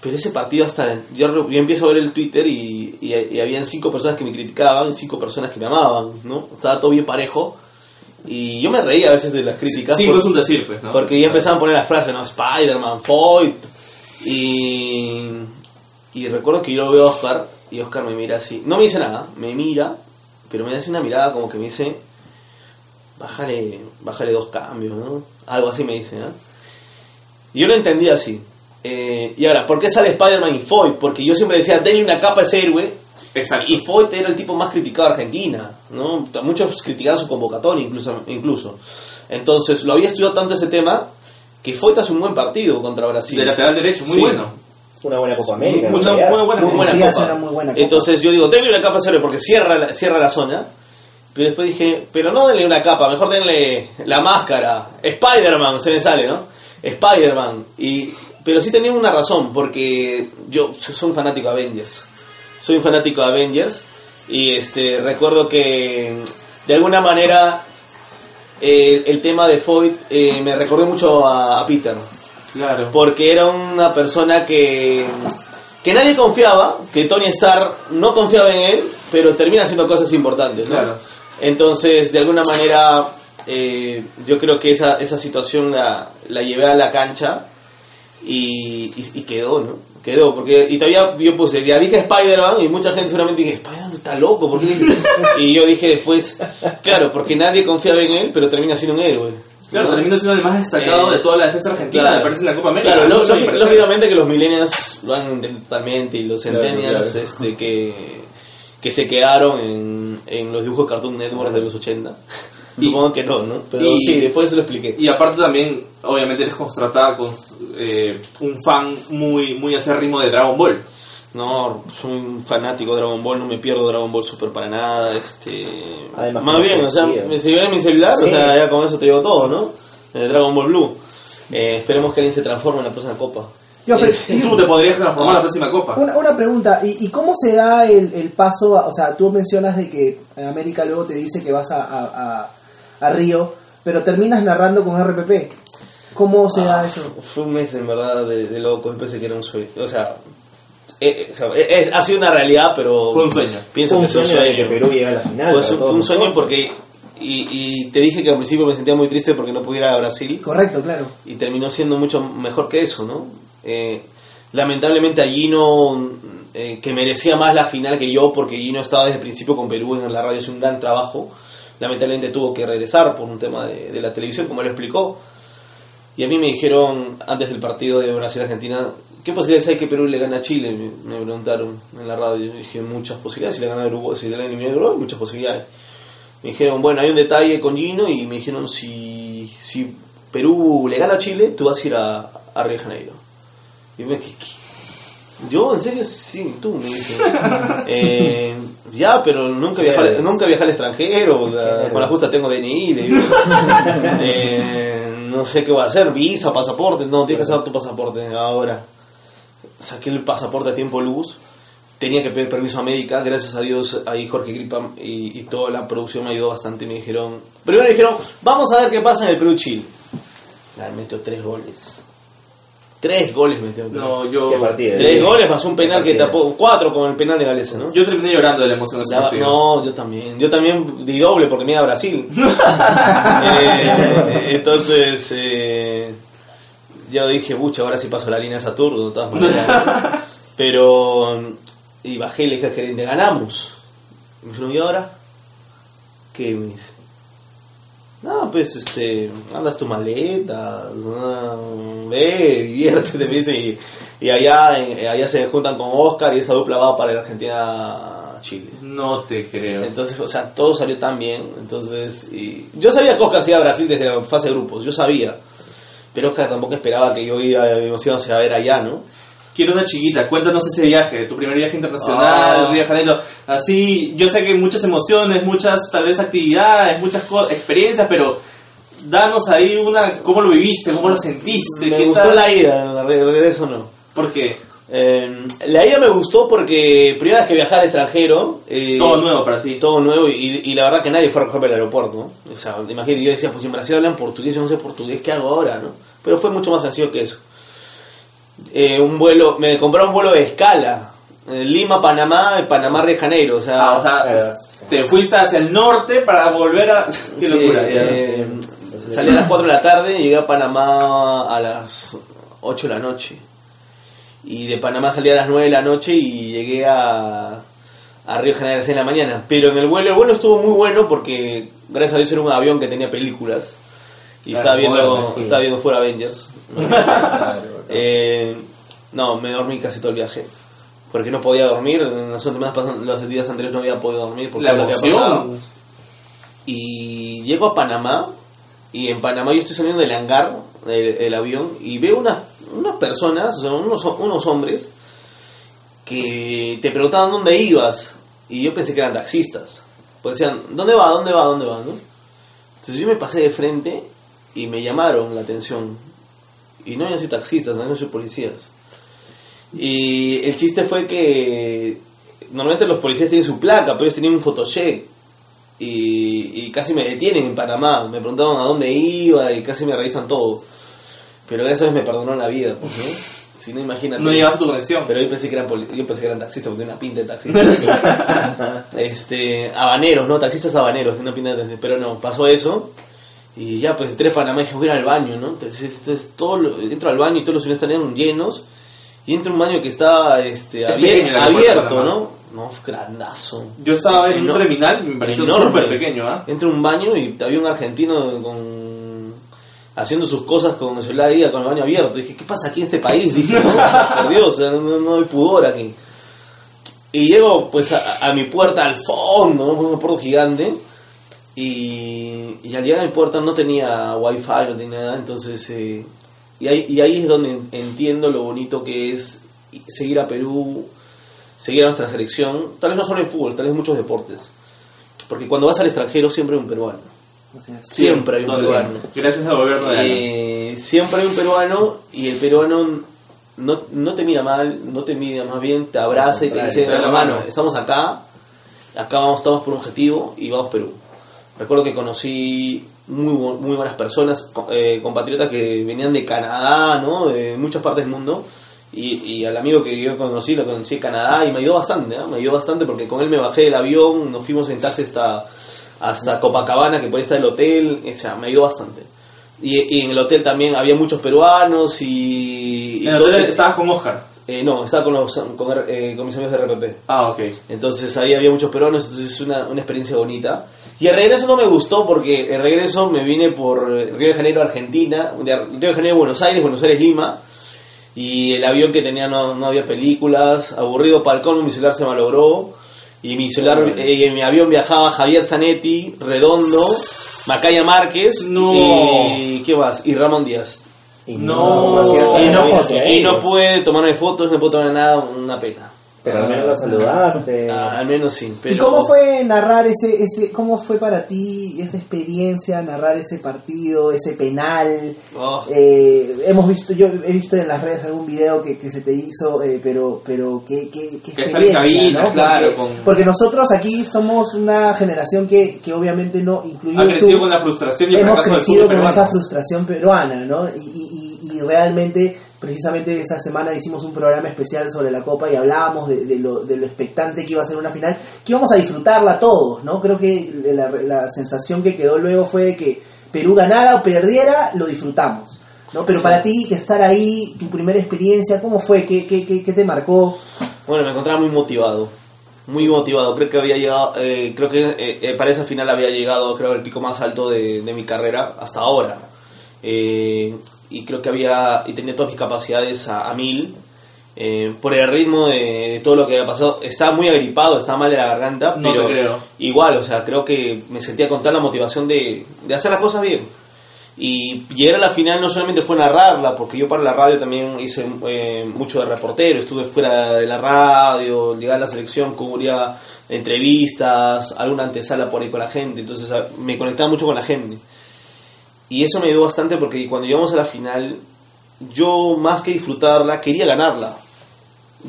Pero ese partido hasta... Yo, yo empiezo a ver el Twitter y, y, y habían cinco personas que me criticaban y cinco personas que me amaban, ¿no? Estaba todo bien parejo. Y yo me reía a veces de las críticas. Cinco por- es un decir, pues, ¿no? porque ya empezaban a poner las frases, ¿no? Spider-Man, Foyt. Y, y recuerdo que yo lo veo a Oscar y Oscar me mira así. No me dice nada, me mira, pero me hace una mirada como que me dice, bájale, bájale dos cambios, ¿no? Algo así me dice, ¿no? Y yo lo entendí así. Eh, y ahora, ¿por qué sale Spider-Man y Foyt? Porque yo siempre decía, denle una capa a ese héroe. Exacto. Y Foyt era el tipo más criticado de Argentina, ¿no? Muchos criticaban su convocatoria incluso. incluso. Entonces, lo había estudiado tanto ese tema que Foyt hace un buen partido contra Brasil. de lateral derecho, muy Sí. bueno. Una buena Copa América. Mucha- muy buena, Muy buena Sí, copa. una muy buena copa. Entonces yo digo, denle una capa héroe porque cierra la, cierra la zona. Pero después dije, pero no denle una capa, mejor denle la máscara. Spider-Man, se me sale, ¿no? Spider-Man. Y, pero sí tenía una razón, porque yo soy un fanático de Avengers. Soy un fanático de Avengers. Y este recuerdo que de alguna manera eh, el tema de Foyt eh, me recordó mucho a, a Peter Claro. porque era una persona que que nadie confiaba, que Tony Stark no confiaba en él, pero termina haciendo cosas importantes, ¿no? Claro. Entonces, de alguna manera, eh, yo creo que esa, esa situación la, la llevé a la cancha y, y- y quedó, ¿no? Quedó, porque, y todavía yo puse, ya dije Spider-Man y mucha gente seguramente dije, Spider-Man está loco, ¿por qué? *laughs* y yo dije después, claro, porque nadie confiaba en él, pero termina siendo un héroe. Claro, ¿no? termina siendo el más destacado Eh, de toda la defensa argentina, Claro. me parece en la Copa América. Claro, lo- lógic- parecer. lógicamente que los millennials lo han entendido totalmente y los centennials claro. este, que, que se quedaron en, en los dibujos Cartoon Network de los 80. Y- Supongo que no, ¿no? Pero y- sí, después se lo expliqué. Y aparte también, obviamente eres contratada con eh, un fan muy, muy acérrimo de Dragon Ball. No, soy un fanático de Dragon Ball, no me pierdo Dragon Ball Super para nada. Este, Además, más bien, o sea, si ven mi celular, o sea, ya con eso te digo todo, ¿no? Eh, Dragon Ball Blue. Eh, esperemos que alguien se transforme en la próxima copa. Yo, pero- Y tú te podrías transformar en la próxima Copa. Una, una pregunta, ¿y, y cómo se da el, el paso? a- o sea, tú mencionas de que en América luego te dice que vas a, a, a- a Río, pero terminas narrando con RPP. ¿Cómo se da Ah, eso? Fue un mes en verdad de, de locos, pensé que era un sueño. O sea, eh, eh, o sea, eh, es- ha sido una realidad, pero. Fue un sueño. Pienso Fue que un es sueño de que Perú llegue a la final. Todos fue un sueño nosotros. porque. Y, y te dije que al principio me sentía muy triste porque no pudiera ir a Brasil. Correcto, claro. y terminó siendo mucho mejor que eso, ¿no? Eh, lamentablemente a Gino, eh, que merecía más la final que yo, porque Gino estaba desde el principio con Perú en la radio, hizo un gran trabajo, lamentablemente tuvo que regresar por un tema de, de la televisión, como él explicó. Y a mí me dijeron, antes del partido de Brasil-Argentina, ¿qué posibilidades hay que Perú le gane a Chile? Me, preguntaron en la radio. Yo dije, muchas posibilidades. Si le gana Uruguay, si le gana Uruguay, muchas posibilidades. Me dijeron, bueno, hay un detalle con Gino y me dijeron, si, si Perú le gana a Chile, tú vas a ir a, a Río de Janeiro. Y me dije, ¿qué? Yo, en serio, sí, tú me dije. Eh, ya, pero nunca viajé, al- nunca viajé al extranjero, o sea, con la justa tengo DNI. le digo. *laughs* Eh, no sé qué voy a hacer, visa, pasaporte, no, tienes que hacer tu pasaporte ahora. Saqué el pasaporte a tiempo luz, tenía que pedir permiso a médica, gracias a Dios ahí Jorge Gripa y, y toda la producción me ayudó bastante, me dijeron, primero me dijeron, vamos a ver qué pasa en el Perú-Chile. Me metió tres goles. Tres goles metió. No, yo, Qué partido. Tres goles más un penal que tapó, cuatro con el penal de Galese, ¿no? yo terminé llorando de la emoción de ese partido. no, yo también. Yo también di doble porque me iba a Brasil. *laughs* Eh, entonces, eh, yo dije, pucha, ahora sí paso la línea de Saturno, de todas maneras. *laughs* Pero, y bajé y le dije al gerente, ganamos. Y me dijeron, ¿y ahora? ¿Qué me dice? No, pues, este, andas tu maleta, ve, diviértete, me dice, y, y allá, en- allá se juntan con Oscar y esa dupla va para la Argentina-Chile. No te creo. Entonces, o sea, todo salió tan bien. Entonces, y yo sabía que Oscar se iba a Brasil desde la fase de grupos, yo sabía. Pero Oscar tampoco esperaba que yo iba, íbamos a ver allá, ¿no? Quiero una chiquita, cuéntanos ese viaje, tu primer viaje internacional, Ah. Río de Janeiro. Así, yo sé que muchas emociones, muchas tal vez actividades, muchas experiencias, pero danos ahí una, cómo lo viviste, cómo lo sentiste, Me qué gustó tal? la ida, el re- el regreso no. ¿Por qué? Eh, la ida me gustó porque primera vez que viajaba al extranjero. eh, Todo nuevo para ti. Todo nuevo y, y la verdad que nadie fue a recogerme al aeropuerto. ¿no? O sea, imagínate, yo decía, pues en Brasil hablan portugués, yo no sé portugués, ¿qué hago ahora? no Pero fue mucho más sencillo que eso. Eh, un vuelo, me compré un vuelo de escala. eh, Lima, Panamá, Panamá, Río de Janeiro. O sea, Ah, o sea, claro. te fuiste hacia el norte para volver a... *laughs* Qué Sí, locura. eh, salí a las 4 de la tarde y llegué a Panamá a las 8 de la noche. Y de Panamá salí a las 9 de la noche y llegué a, a Río de Janeiro a las 6 de la mañana. Pero en el vuelo, el vuelo estuvo muy bueno porque gracias a Dios era un avión que tenía películas. Y Claro, estaba viendo, estaba viendo fuera Avengers. *laughs* Eh, no, me dormí casi todo el viaje. Porque no podía dormir. En las últimas los días anteriores no había podido dormir. Por La todo lo que había pasado. emoción. Y llego a Panamá. Y en Panamá yo estoy saliendo del hangar del, del avión. Y veo unas, unas personas, o sea, unos, unos hombres. Que te preguntaban dónde ibas. Y yo pensé que eran taxistas. Pues decían, ¿dónde va? ¿Dónde va? ¿Dónde va? ¿no? Entonces yo me pasé de frente. Y me llamaron la atención. Y no, yo soy taxistas, no yo soy policías. Y el chiste fue que normalmente los policías tienen su placa, pero ellos tenían un photocheck. Y, y casi me detienen en Panamá. Me preguntaban a dónde iba y casi me revisan todo. Pero gracias a Dios me perdonaron la vida, pues, ¿no? Si no, imagínate. No llevas tu conexión. Pero yo pensé que eran, yo pensé que eran taxistas porque tenía una pinta de taxista. *laughs* este, habaneros, ¿no? Taxistas habaneros, una pinta de taxista. Pero no, pasó eso. Y ya, pues entré a Panamá y dije, voy a ir al baño, ¿no? Entonces, entonces, todo lo- entro al baño y todos los salones estaban llenos. Y entro a un baño que está este, abier- abierto. ¿no? No, grandazo. Yo estaba en un terminal y me pareció enorme. súper pequeño, ¿ah? Entro a un baño y había un argentino con haciendo sus cosas con el celular ahí, con el baño abierto. Dije, ¿qué pasa aquí en este país? Dije, no, *laughs* por Dios, no, no hay pudor aquí. Y llego pues a, a mi puerta al fondo, un puerto gigante. Y, y al llegar a mi puerta no tenía wifi, no tenía nada, entonces... eh, y, ahí, y ahí es donde entiendo lo bonito que es seguir a Perú, seguir a nuestra selección, tal vez no solo en fútbol, tal vez en muchos deportes. Porque cuando vas al extranjero siempre hay un peruano. O sea, Siempre hay un No, peruano. siempre. Gracias al gobierno de. Eh, siempre hay un peruano y el peruano no, no te mira mal, no te mira, más bien te abraza y te dice, hermano, mano". estamos acá, acá vamos, estamos por un objetivo y vamos Perú. Recuerdo que conocí muy, bu- muy buenas personas, eh, compatriotas que venían de Canadá, ¿no? de muchas partes del mundo. Y, y al amigo que yo conocí, lo conocí en Canadá y me ayudó bastante, ¿ah? me ayudó bastante porque con él me bajé del avión, nos fuimos en taxi hasta, hasta Copacabana, que por ahí está el hotel, o sea, me ayudó bastante. Y, y en el hotel también había muchos peruanos y... y En el estabas con Oscar. eh, no, estaba con, los, con, eh, con mis amigos de RPP. Ah, ok. Entonces ahí había muchos peruanos, entonces es una, una experiencia bonita. Y el regreso no me gustó porque el regreso me vine por Río de Janeiro, Argentina, de Río de Janeiro, Buenos Aires, Buenos Aires, Lima. Y el avión que tenía no, no había películas, aburrido para el mi celular se malogró. Y mi celular, eh, y en mi avión viajaba Javier Zanetti, Redondo, Macaya Márquez No. y ¿qué más? Y Ramón Díaz. Y No. Y no hacia Y no pude tomarme fotos, no pude tomar nada, una pena. Pero al menos lo saludaste. Ah, al menos sí. Pero... ¿Y cómo fue narrar ese, ese, cómo fue para ti esa experiencia, narrar ese partido, ese penal? Oh. Eh, hemos visto, yo he visto en las redes algún video que, que se te hizo, eh, pero, pero qué, qué, qué experiencia, cabina, ¿no? claro, Porque, con- porque nosotros aquí somos una generación que, que obviamente no, incluido Ha crecido tú, con la frustración y el hemos fracaso crecido con esa frustración peruana, ¿no? Y, y, y, y realmente, precisamente esa semana hicimos un programa especial sobre la Copa y hablábamos de, de lo, de lo expectante que iba a ser una final, que íbamos a disfrutarla todos, ¿no? Creo que la, la sensación que quedó luego fue de que Perú ganara o perdiera, lo disfrutamos. ¿no? Pero para ti, que estar ahí, tu primera experiencia, ¿cómo fue? ¿Qué, qué, qué, qué te marcó? Bueno, me encontraba muy motivado. Muy motivado. Creo que había llegado, eh, creo que eh, eh, para esa final había llegado, creo, el pico más alto de, de mi carrera hasta ahora. Eh, y creo que había, y tenía todas mis capacidades a, a mil. eh, por el ritmo de, de todo lo que había pasado. Estaba muy agripado, estaba mal de la garganta, No pero creo. igual, o sea, creo que me sentía con tal la motivación de, de hacer las cosas bien. Y llegar a la final no solamente fue narrarla, porque yo para la radio también hice eh, mucho de reportero, estuve fuera de la radio, llegar a la selección, cubría entrevistas, alguna antesala por ahí con la gente, entonces a- me conectaba mucho con la gente. Y eso me ayudó bastante porque cuando llegamos a la final, yo más que disfrutarla, quería ganarla.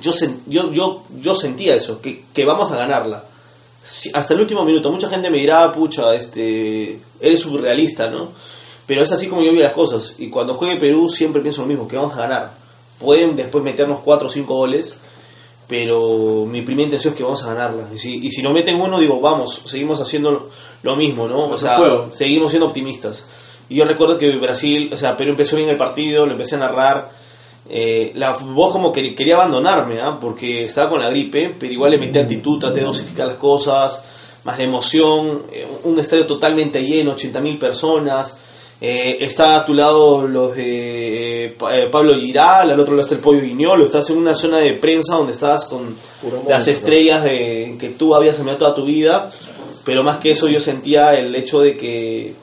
Yo, yo, yo, yo sentía eso, que, que vamos a ganarla. Si- hasta el último minuto, mucha gente me dirá, pucha, este, eres surrealista, ¿no? Pero es así como yo vi las cosas. Y cuando juegue Perú siempre pienso lo mismo, que vamos a ganar. Pueden después meternos 4 o 5 goles, pero mi primera intención es que vamos a ganarla. Y si, y si nos meten uno, digo, vamos, seguimos haciendo lo, mismo, ¿no? O sea, juego. seguimos siendo optimistas. Y yo recuerdo que Brasil, o sea, Perú empezó bien el partido, lo empecé a narrar. Eh, la voz como que quería abandonarme, ¿ah? porque estaba con la gripe, pero igual le metí actitud, traté de dosificar las cosas, más la emoción, eh, un estadio totalmente lleno, 80.000 personas. Eh, está a tu lado los de eh, Pa- eh, Pablo Giral, al otro lado está el Pollo Guiñolo, estás en una zona de prensa donde estás con las estrellas de, que tú habías amado toda tu vida, pero más que eso yo sentía el hecho de que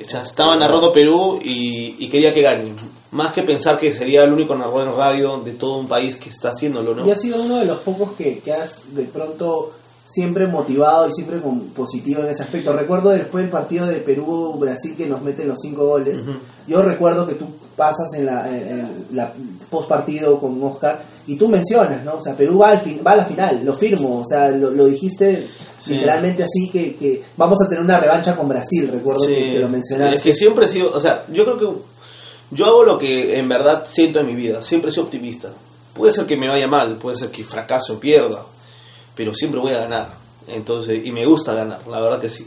o sea, estaba narrando Perú y, y quería que gane, más que pensar que sería el único narrador en radio de todo un país que está haciéndolo, ¿no? Y has sido uno de los pocos que, que has de pronto siempre motivado y siempre con positivo en ese aspecto. Recuerdo después del partido de Perú-Brasil que nos meten los cinco goles. Yo recuerdo que tú pasas en la, en la post partido con Oscar y tú mencionas, ¿no? O sea, Perú va, al fin, va a la final, lo firmo, o sea, lo, lo dijiste Sí. literalmente así que, que vamos a tener una revancha con Brasil, recuerdo Sí. que, que lo mencionaste. Es que siempre he sido, o sea, yo creo que Yo hago lo que en verdad siento en mi vida, siempre soy optimista. Puede ser que me vaya mal, puede ser que fracaso, pierda, pero siempre voy a ganar. Entonces, y me gusta ganar, la verdad que sí.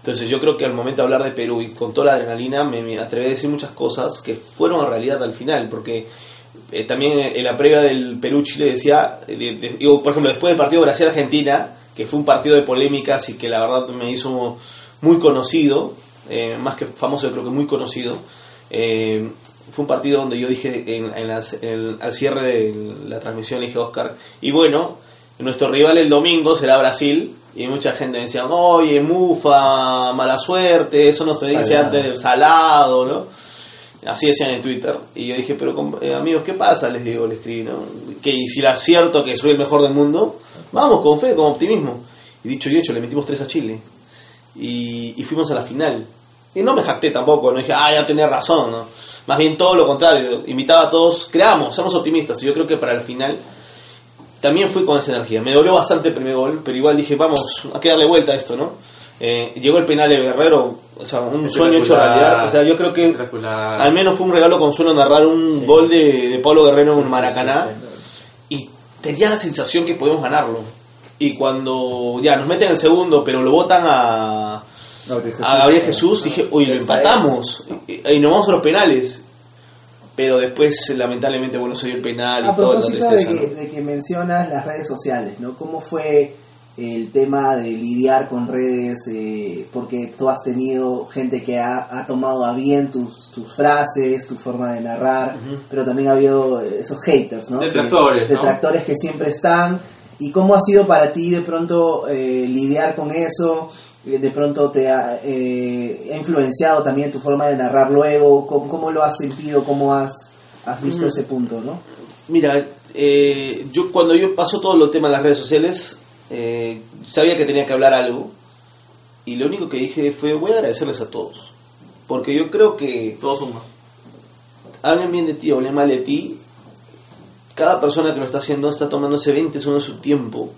Entonces yo creo que al momento de hablar de Perú y con toda la adrenalina me, me atreví a decir muchas cosas que fueron a realidad al final, porque eh, también en la previa del Perú-Chile decía, eh, de- de- digo, por ejemplo, después del partido Brasil-Argentina, que fue un partido de polémicas y que la verdad me hizo muy conocido, eh, más que famoso, creo que muy conocido, eh, fue un partido donde yo dije en, en las- en al cierre de la transmisión, le dije a Oscar, y bueno, nuestro rival el domingo será Brasil, y mucha gente me decía, oye, mufa, mala suerte, eso no se dice Salado. antes del salado, ¿no? Así decían en Twitter. Y yo dije, pero eh, amigos, ¿qué pasa? Les digo, le escribí, ¿no? Que si la acierto que soy el mejor del mundo, vamos, con fe, con optimismo. Y dicho y hecho, le metimos tres a Chile. Y, y fuimos a la final. Y no me jacté tampoco, no dije, ah, ya tenía razón, ¿no? Más bien todo lo contrario, invitaba a todos, creamos, seamos optimistas. Y yo creo que para el final también fui con esa energía. Me dolió bastante el primer gol, pero igual dije, vamos, hay que darle vuelta a esto, ¿no? Eh, llegó el penal de Guerrero, o sea, un sueño hecho realidad. O sea, yo creo que al menos fue un regalo consuelo narrar un gol de, de Pablo Guerrero en Maracaná. Y tenía la sensación que podemos ganarlo. Y cuando ya nos meten el segundo, pero lo votan a, a Gabriel Jesús, dije, uy, lo empatamos. Y, y nos vamos a los penales. Pero después, lamentablemente, bueno, se dio el penal y A toda la propósito de tristeza. que, ¿no? de que mencionas las redes sociales, ¿no? ¿Cómo fue el tema de lidiar con redes? eh, porque tú has tenido gente que ha, ha tomado a bien tus, tus frases, tu forma de narrar, pero también ha habido esos haters, ¿no? Detractores, Que- ¿no? detractores que siempre están. ¿Y cómo ha sido para ti de pronto eh, lidiar con eso? Eh, de pronto te ha, eh, ha influenciado también tu forma de narrar luego, ¿cómo, cómo lo has sentido? ¿Cómo has, has visto ese punto? ¿no? Mira, eh, yo cuando yo pasó todo el tema de las redes sociales, eh, sabía que tenía que hablar algo. Y lo único que dije fue, voy a agradecerles a todos. Porque yo creo que Todo suma. hablen bien de ti o hablen mal de ti, cada persona que lo está haciendo está tomándose 20 segundos de su tiempo,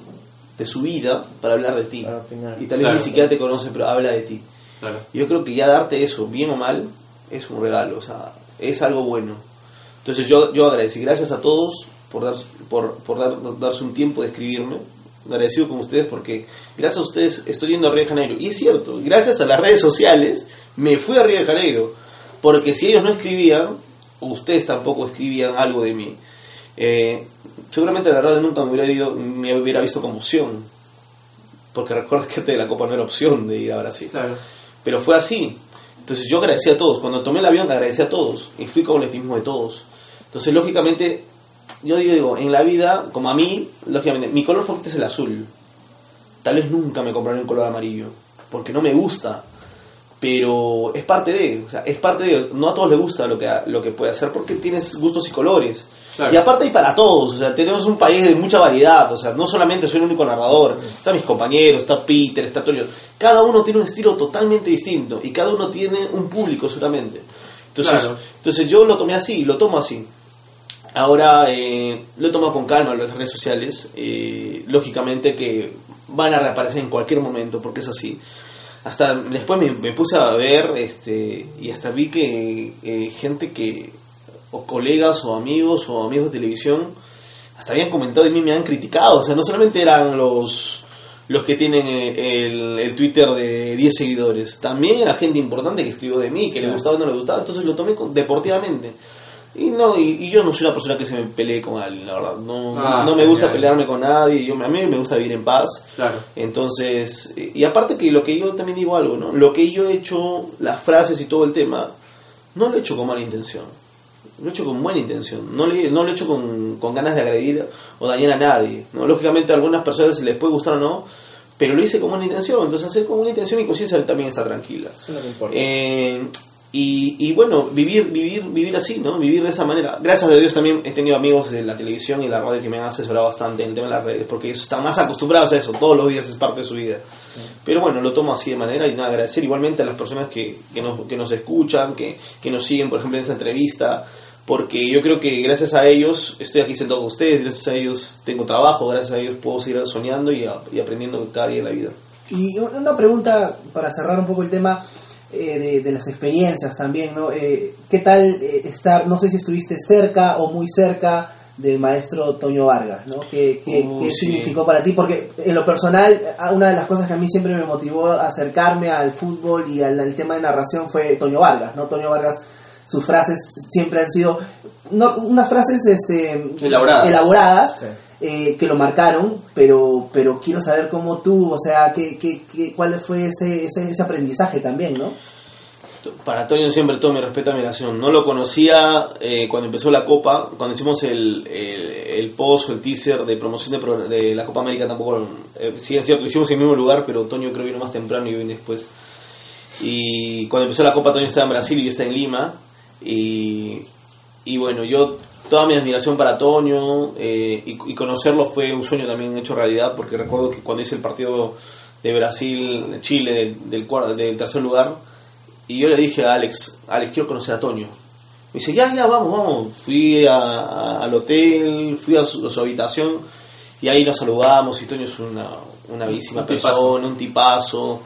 de su vida, para hablar de ti. Y tal vez Claro. ni siquiera te conoce, pero habla de ti. Claro. Yo creo que ya darte eso, bien o mal, es un regalo, o sea, es algo bueno. Entonces yo, yo agradecí, gracias a todos por, dar, por, por dar, darse un tiempo de escribirme. Agradecido con ustedes porque gracias a ustedes estoy yendo a Río de Janeiro. Y es cierto, gracias a las redes sociales me fui a Río de Janeiro. Porque si ellos no escribían, ustedes tampoco escribían algo de mí, eh, seguramente la verdad nunca me hubiera, ido, me hubiera visto como opción. Porque recuerda que la Copa no era opción de ir a Brasil. Claro. Pero fue así. Entonces yo agradecí a todos. Cuando tomé el avión agradecí a todos. Y fui con el optimismo de todos. Entonces lógicamente, yo digo, en la vida, como a mí, lógicamente, mi color favorito es el azul. Tal vez nunca me compraré un color amarillo. Porque no me gusta. Pero es parte de, o sea, es parte de, no a todos les gusta lo que, lo que puede hacer porque tienes gustos y colores. Claro. Y aparte hay para todos, o sea, tenemos un país de mucha variedad, o sea, no solamente soy el único narrador, están mis compañeros, está Peter, está Antonio, cada uno tiene un estilo totalmente distinto y cada uno tiene un público seguramente. Entonces, Claro. entonces yo lo tomé así, lo tomo así. Ahora eh, lo he tomado con calma las redes sociales, eh, lógicamente que van a reaparecer en cualquier momento porque es así. Hasta después me, me puse a ver este y hasta vi que eh, gente que o colegas o amigos o amigos de televisión hasta habían comentado de mí me han criticado, o sea, no solamente eran los los que tienen eh, el, el Twitter de 10 seguidores, también era gente importante que escribió de mí, que le gustaba o no le gustaba, entonces lo tomé deportivamente. Y no y, y yo no soy una persona que se me pelee con alguien, la verdad. No, Ah, no me gusta pelearme con nadie, yo, a mí me gusta vivir en paz. Claro. Entonces, y aparte que lo que yo también digo algo, ¿no? Lo que yo he hecho, las frases y todo el tema, no lo he hecho con mala intención. Lo he hecho con buena intención. No, le, no lo he hecho con, con ganas de agredir o dañar a nadie. ¿no? Lógicamente a algunas personas les puede gustar o no, pero lo hice con buena intención. Entonces hacer con buena intención mi conciencia también está tranquila. Eso que importa. Eh, y, y bueno, vivir, vivir, vivir así, ¿no? Vivir de esa manera. Gracias a Dios también he tenido amigos de la televisión y la radio que me han asesorado bastante en el tema de las redes, porque ellos están más acostumbrados a eso, todos los días es parte de su vida. Pero bueno, lo tomo así de manera y nada, agradecer igualmente a las personas que, que, nos, que nos escuchan, que, que nos siguen, por ejemplo, en esta entrevista, porque yo creo que gracias a ellos estoy aquí sentado con ustedes, gracias a ellos tengo trabajo, gracias a ellos puedo seguir soñando y, a- y aprendiendo cada día de la vida. Y una pregunta para cerrar un poco el tema. Eh, de, de las experiencias también, ¿no? Eh, ¿Qué tal eh, estar, no sé si estuviste cerca o muy cerca del maestro Toño Vargas, ¿no? ¿Qué, qué- Uh, qué sí. significó para ti? Porque en lo personal, una de las cosas que a mí siempre me motivó a acercarme al fútbol y al, al tema de narración fue Toño Vargas, ¿no? Toño Vargas, sus frases siempre han sido, no, unas frases este, Elaboradas. elaboradas, Sí. Eh, que lo marcaron, pero pero quiero saber cómo tú, o sea, qué, qué, qué- cuál fue ese, ese, ese aprendizaje también, ¿no? Para Toño siempre todo mi respeto y admiración. No lo conocía eh, cuando empezó la Copa, cuando hicimos el, el, el post el teaser de promoción de, de la Copa América tampoco... Eh, sí, es cierto, hicimos en el mismo lugar, pero Toño creo vino más temprano y yo vine después. Y cuando empezó la Copa Toño estaba en Brasil y yo estaba en Lima. Y, y bueno, yo toda mi admiración para Toño eh, y, y conocerlo fue un sueño también hecho realidad, porque recuerdo que cuando hice el partido de Brasil-Chile del, del, cuar- del tercer lugar, y yo le dije a Alex, Alex, quiero conocer a Toño. Me dice, ya, ya, vamos, vamos. Fui a- a- al hotel, fui a su, a su habitación y ahí nos saludamos y Toño es una, una bellísima Un tipazo. persona, un tipazo,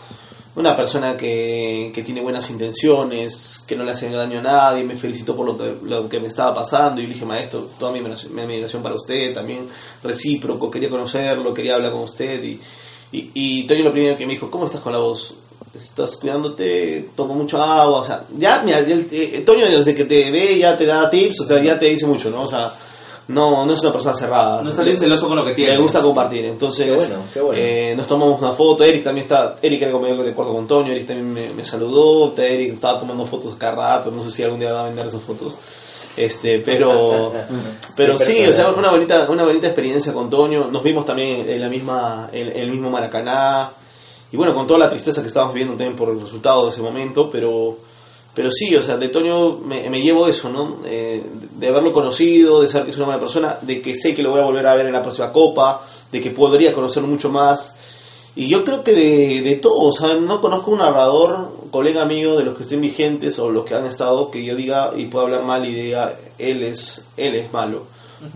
una persona que, que tiene buenas intenciones, que no le hace daño a nadie, me felicitó por lo que, lo que me estaba pasando y le dije, maestro, toda mi admiración, mi admiración para usted, también recíproco, quería conocerlo, quería hablar con usted y, y, y Toño lo primero que me dijo, ¿cómo estás con la voz? estás cuidándote, tomo mucho agua, o sea, ya, mira, eh, Toño desde que te ve ya te da tips, o sea, ya te dice mucho, ¿no? O sea, no, no es una persona cerrada. No sales celoso con lo que tienes. Le gusta compartir, entonces Qué bueno, qué bueno. eh, nos tomamos una foto, Eric también está, Eric era conmigo de acuerdo con Toño, Eric también me, me saludó, Eric estaba tomando fotos cada rato, no sé si algún día va a vender esas fotos. Este, pero *laughs* pero Qué sí, o sea, personal. una bonita una bonita experiencia con Toño, nos vimos también en la misma en, en el mismo Maracaná y bueno, con toda la tristeza que estábamos viviendo también por el resultado de ese momento, pero pero sí, o sea, de Toño me, me llevo eso, ¿no? Eh, de haberlo conocido, de saber que es una buena persona, de que sé que lo voy a volver a ver en la próxima Copa, de que podría conocerlo mucho más. Y yo creo que de, de todo, o sea, no conozco un narrador, colega mío, de los que estén vigentes o los que han estado, que yo diga y pueda hablar mal y diga, él es, él es malo.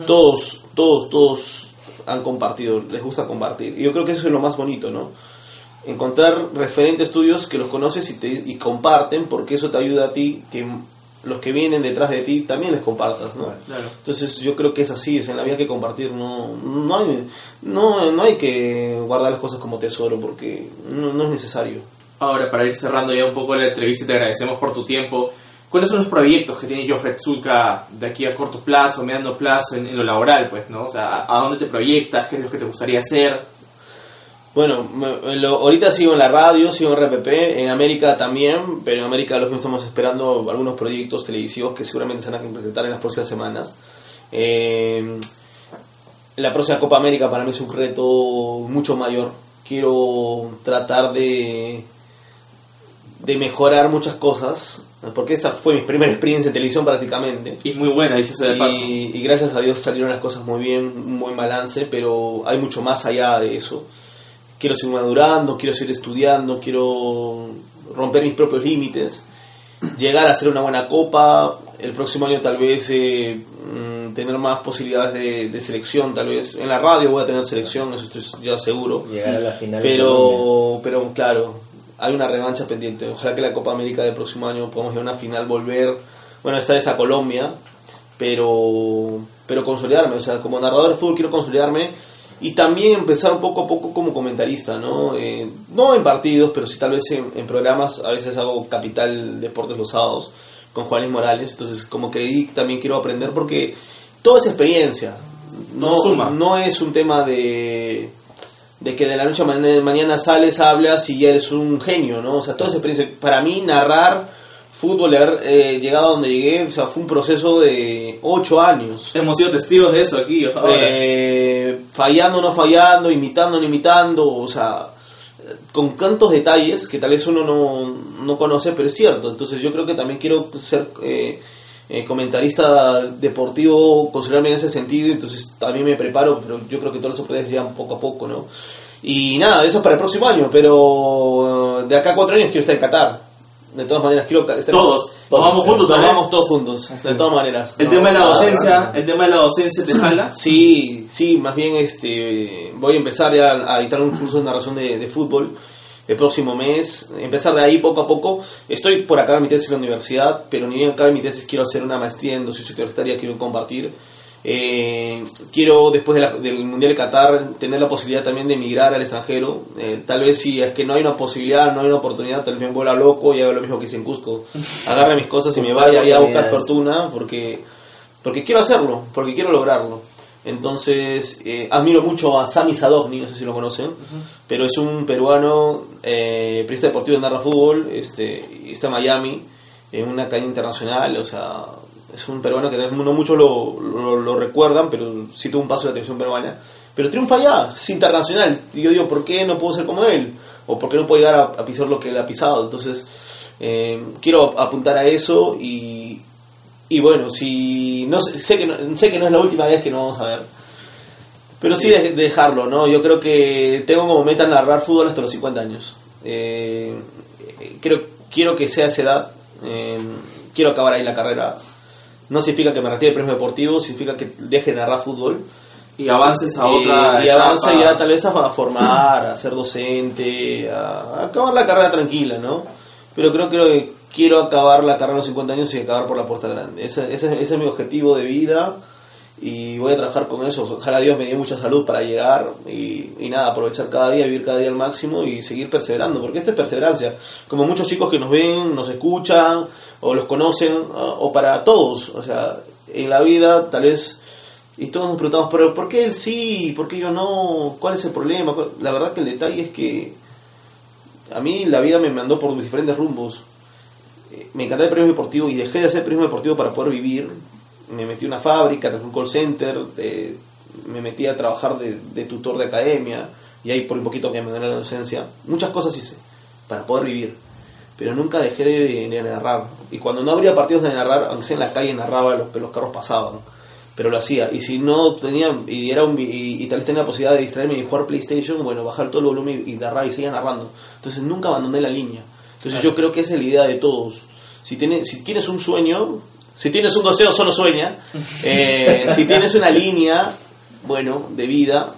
Todos, todos, todos han compartido, les gusta compartir. Y yo creo que eso es lo más bonito, ¿no? Encontrar referentes tuyos que los conoces y, te, y comparten, porque eso te ayuda a ti, que los que vienen detrás de ti también les compartas, ¿no? Claro. Entonces yo creo que es así, es en la vida que compartir, no, no, hay, no, no hay que guardar las cosas como tesoro, porque no, no es necesario. Ahora, para ir cerrando ya un poco la entrevista, te agradecemos por tu tiempo. ¿Cuáles son los proyectos que tiene Joffred Zulka de aquí a corto plazo, mediano plazo, en, en lo laboral, pues, ¿no? O sea, ¿a, a dónde te proyectas? ¿Qué es lo que te gustaría hacer? Bueno, me- lo- ahorita sigo en la radio, sigo en RPP, en América también, pero en América los que estamos esperando algunos proyectos televisivos que seguramente se van a concretar en las próximas semanas. Eh, la próxima Copa América para mí es un reto mucho mayor. Quiero tratar de, de mejorar muchas cosas, porque esta fue mi primera experiencia en televisión prácticamente. Y muy buena, dicho sea de paso. Y, y gracias a Dios salieron las cosas muy bien, un buen balance, pero hay mucho más allá de eso. Quiero seguir madurando, quiero seguir estudiando, quiero romper mis propios límites, llegar a hacer una buena copa, el próximo año tal vez eh, mm, tener más posibilidades de, de selección, tal vez en la radio voy a tener selección, eso estoy ya seguro. Llegar a la final. de Colombia. Pero, pero claro, hay una revancha pendiente. Ojalá que la Copa América del próximo año podamos ir a una final, volver, bueno, esta vez a Colombia, pero, pero consolidarme. O sea, como narrador de fútbol quiero consolidarme y también empezar un poco a poco como comentarista, ¿no? Eh, no en partidos, pero sí tal vez en, en programas. A veces hago Capital Deportes los sábados con Juan Luis Morales. Entonces, como que ahí también quiero aprender porque toda esa experiencia. No, suma. no es un tema de de que de la noche a ma- mañana sales, hablas y ya eres un genio, ¿no? O sea, toda esa experiencia. Para mí, narrar fútbol, haber eh, llegado a donde llegué, o sea, fue un proceso de ocho años. Hemos sido testigos de eso aquí. Eh, fallando, no fallando, imitando, no imitando, o sea, con tantos detalles que tal vez uno no, no conoce, pero es cierto. Entonces yo creo que también quiero ser eh, eh, comentarista deportivo, considerarme en ese sentido, entonces también me preparo, pero yo creo que todos los oportunidades llegan poco a poco, ¿no? Y nada, eso es para el próximo año, pero eh, de acá a cuatro años quiero estar en Qatar. De todas maneras, quiero estar Todos. Nos vamos juntos, Nos vamos todos juntos, de todas maneras. el No, tema de la docencia, el tema de la docencia te jala. Sí, sí, más bien este voy a empezar ya a editar un curso de narración de, de fútbol el próximo mes, empezar de ahí poco a poco. Estoy por acabar mi tesis en la universidad, pero ni bien acabe mi tesis quiero hacer una maestría en docencia universitaria, quiero compartir. Eh, quiero después de la- del Mundial de Qatar tener la posibilidad también de emigrar al extranjero. Eh, tal vez si es que no hay una posibilidad, no hay una oportunidad, tal vez me vuela loco y haga lo mismo que hice en Cusco. *laughs* Agarre mis cosas y me vaya a buscar fortuna porque, porque quiero hacerlo, porque quiero lograrlo. Entonces, eh, admiro mucho a Sami Sadovni, no sé si lo conocen, pero es un peruano, eh, periodista deportivo de Narra Fútbol, este, está en Miami, en una cadena internacional, o sea, es un peruano que no muchos lo, recuerdan, pero sí tuvo un paso de la televisión peruana, pero triunfa allá, es internacional, y yo digo, ¿por qué no puedo ser como él? ¿O por qué no puedo llegar a, pisar lo que él ha pisado? Entonces, eh, quiero apuntar a eso y, y bueno, si no sé, que no, sé que no es la última vez que nos vamos a ver. Pero sí de- dejarlo, ¿no? Yo creo que tengo como meta narrar fútbol hasta los 50 años. Eh, creo, quiero que sea esa edad. eh, quiero acabar ahí la carrera. No significa que me retire de premio deportivo, significa que deje de narrar fútbol. Y avances a Eh, otra y avanza etapa. ya tal vez a formar, a ser docente, a, a acabar la carrera tranquila, ¿no? Pero creo que quiero acabar la carrera a los 50 años y acabar por la puerta grande. Ese, ese- ese es mi objetivo de vida y voy a trabajar con eso. Ojalá Dios me dé mucha salud para llegar y, y nada, aprovechar cada día, vivir cada día al máximo y seguir perseverando, porque esto es perseverancia. Como muchos chicos que nos ven, nos escuchan o los conocen, o para todos. O sea, en la vida tal vez y todos nos preguntamos, pero ¿por qué él sí? ¿Por qué yo no? ¿Cuál es el problema? ¿Cuál- La verdad que el detalle es que a mí la vida me mandó por diferentes rumbos. Eh, Me encantaba el periodismo deportivo y dejé de hacer periodismo deportivo para poder vivir. Me metí a una fábrica, en un call center, eh, me metí a trabajar de, de tutor de academia y ahí por un poquito que me dio la docencia. Muchas cosas hice para poder vivir, pero nunca dejé de, de narrar. Y cuando no habría partidos de narrar, aunque sea en la calle, narraba lo que los carros pasaban pero lo hacía. Y si no tenía, y, era un, y, y tal vez tenía la posibilidad de distraerme y jugar PlayStation, bueno, bajar todo el volumen y, y narrar y seguir narrando. Entonces nunca abandoné la línea. Entonces yo creo que esa es la idea de todos. Si, tienes si tienes un sueño, si tienes un deseo, solo sueña. Eh, si tienes una línea, bueno, de vida,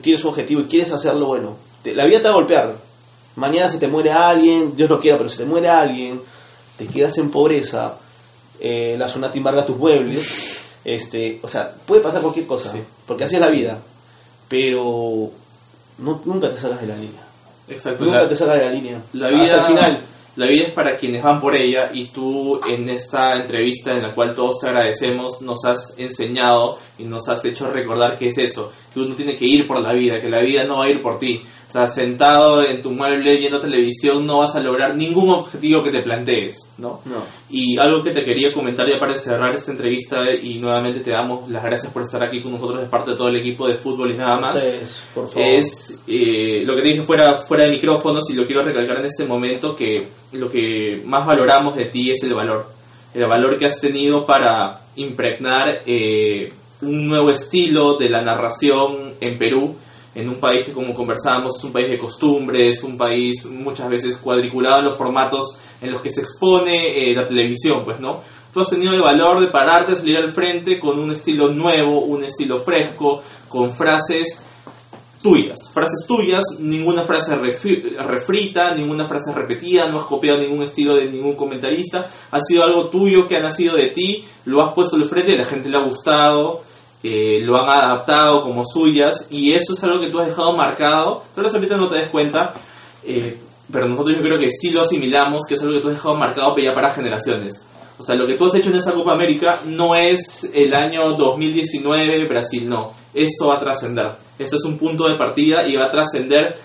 tienes un objetivo y quieres hacerlo, bueno, te- la vida te va a golpear. Mañana se te muere alguien, Dios no quiera, pero se te muere alguien, te quedas en pobreza, eh, la zona te embarga tus muebles, este, o sea, puede pasar cualquier cosa, porque así es la vida, pero no, nunca te salgas de la línea, Exacto. nunca la- te salgas de la línea, La hasta vida, el final. La vida es para quienes van por ella y tú en esta entrevista en la cual todos te agradecemos nos has enseñado y nos has hecho recordar que es eso, que uno tiene que ir por la vida, que la vida no va a ir por ti. Sea, sentado en tu mueble viendo televisión no vas a lograr ningún objetivo que te plantees, ¿no? No. Y algo que te quería comentar ya para cerrar esta entrevista y nuevamente te damos las gracias por estar aquí con nosotros de parte de todo el equipo de fútbol y nada más Ustedes, por favor. es eh, lo que te dije fuera, fuera de micrófonos y lo quiero recalcar en este momento que lo que más valoramos de ti es el valor. El valor que has tenido para impregnar eh, un nuevo estilo de la narración en Perú, en un país que como conversábamos es un país de costumbres, un país muchas veces cuadriculado en los formatos en los que se expone eh, la televisión, pues no. Tú has tenido el valor de pararte, salir al frente con un estilo nuevo, un estilo fresco, con frases tuyas, frases tuyas, ninguna frase refrita, ninguna frase repetida, no has copiado ningún estilo de ningún comentarista, ha sido algo tuyo que ha nacido de ti, lo has puesto al frente y la gente le ha gustado, eh, lo han adaptado como suyas y eso es algo que tú has dejado marcado, tal ahorita no te des cuenta, eh, pero nosotros yo creo que sí lo asimilamos, que es algo que tú has dejado marcado pero ya para generaciones. O sea, lo que tú has hecho en esa Copa América no es el año 2019 Brasil, no. Esto va a trascender. Esto es un punto de partida y va a trascender.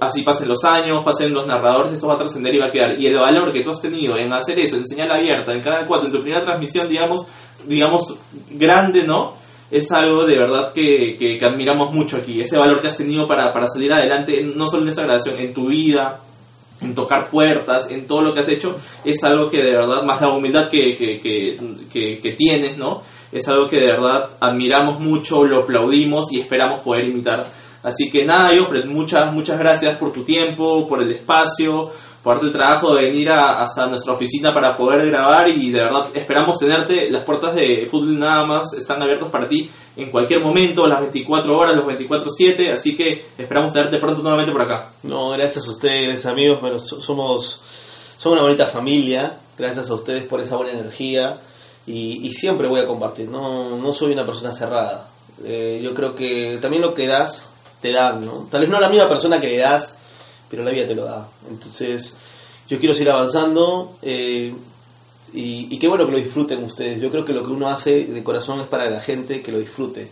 Así pasen los años, pasen los narradores, esto va a trascender y va a quedar. Y el valor que tú has tenido en hacer eso, en señal abierta, en Canal 4, en tu primera transmisión, digamos, digamos grande, ¿no? Es algo de verdad que, que, admiramos mucho aquí. Ese valor que has tenido para, para salir adelante, no solo en esa grabación, en tu vida, en tocar puertas, en todo lo que has hecho, es algo que de verdad, más la humildad que, que, que, que- que tienes, ¿no? Es algo que de verdad admiramos mucho, lo aplaudimos y esperamos poder imitar Así que nada, Jofred, muchas, muchas gracias por tu tiempo, por el espacio, por el trabajo de venir a- hasta nuestra oficina para poder grabar y de verdad esperamos tenerte. Las puertas de fútbol nada más están abiertas para ti en cualquier momento, las 24 horas, los 24-7, así que esperamos tenerte pronto nuevamente por acá. No, gracias a ustedes, amigos. Bueno, so- somos, somos una bonita familia. Gracias a ustedes por esa buena energía. Y, y siempre voy a compartir. No, no soy una persona cerrada. Eh, yo creo que también lo que das, te dan, ¿no? Tal vez no la misma persona que le das, pero la vida te lo da. Entonces, yo quiero seguir avanzando. eh, y, y qué bueno que lo disfruten ustedes. Yo creo que lo que uno hace de corazón es para la gente que lo disfrute.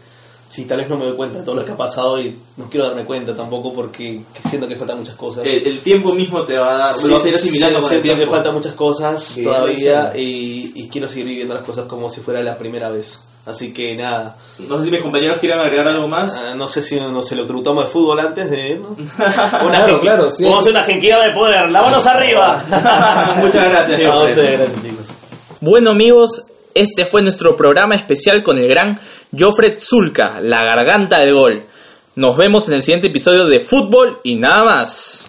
Sí, tal vez no me doy cuenta de todo lo que ha pasado y no quiero darme cuenta tampoco porque siento que faltan muchas cosas. El, el tiempo mismo te va a dar, Sí, lo vas a ir asimilando sí, con el siento que faltan muchas cosas todavía y quiero seguir viviendo las cosas como si fuera la primera vez. Así que nada, No sé si mis compañeros quieren agregar algo más. Ah, no sé si no se lo tributamos de fútbol antes de... ¿no? *laughs* Claro, claro, sí. Vamos a hacer una genquida de poder, manos arriba. *laughs* Muchas gracias, No, a Jofre. ustedes, gracias chicos. Bueno amigos, este fue nuestro programa especial con el gran Jofred Zulka, la garganta del gol. Nos vemos en el siguiente episodio de Fútbol y nada más.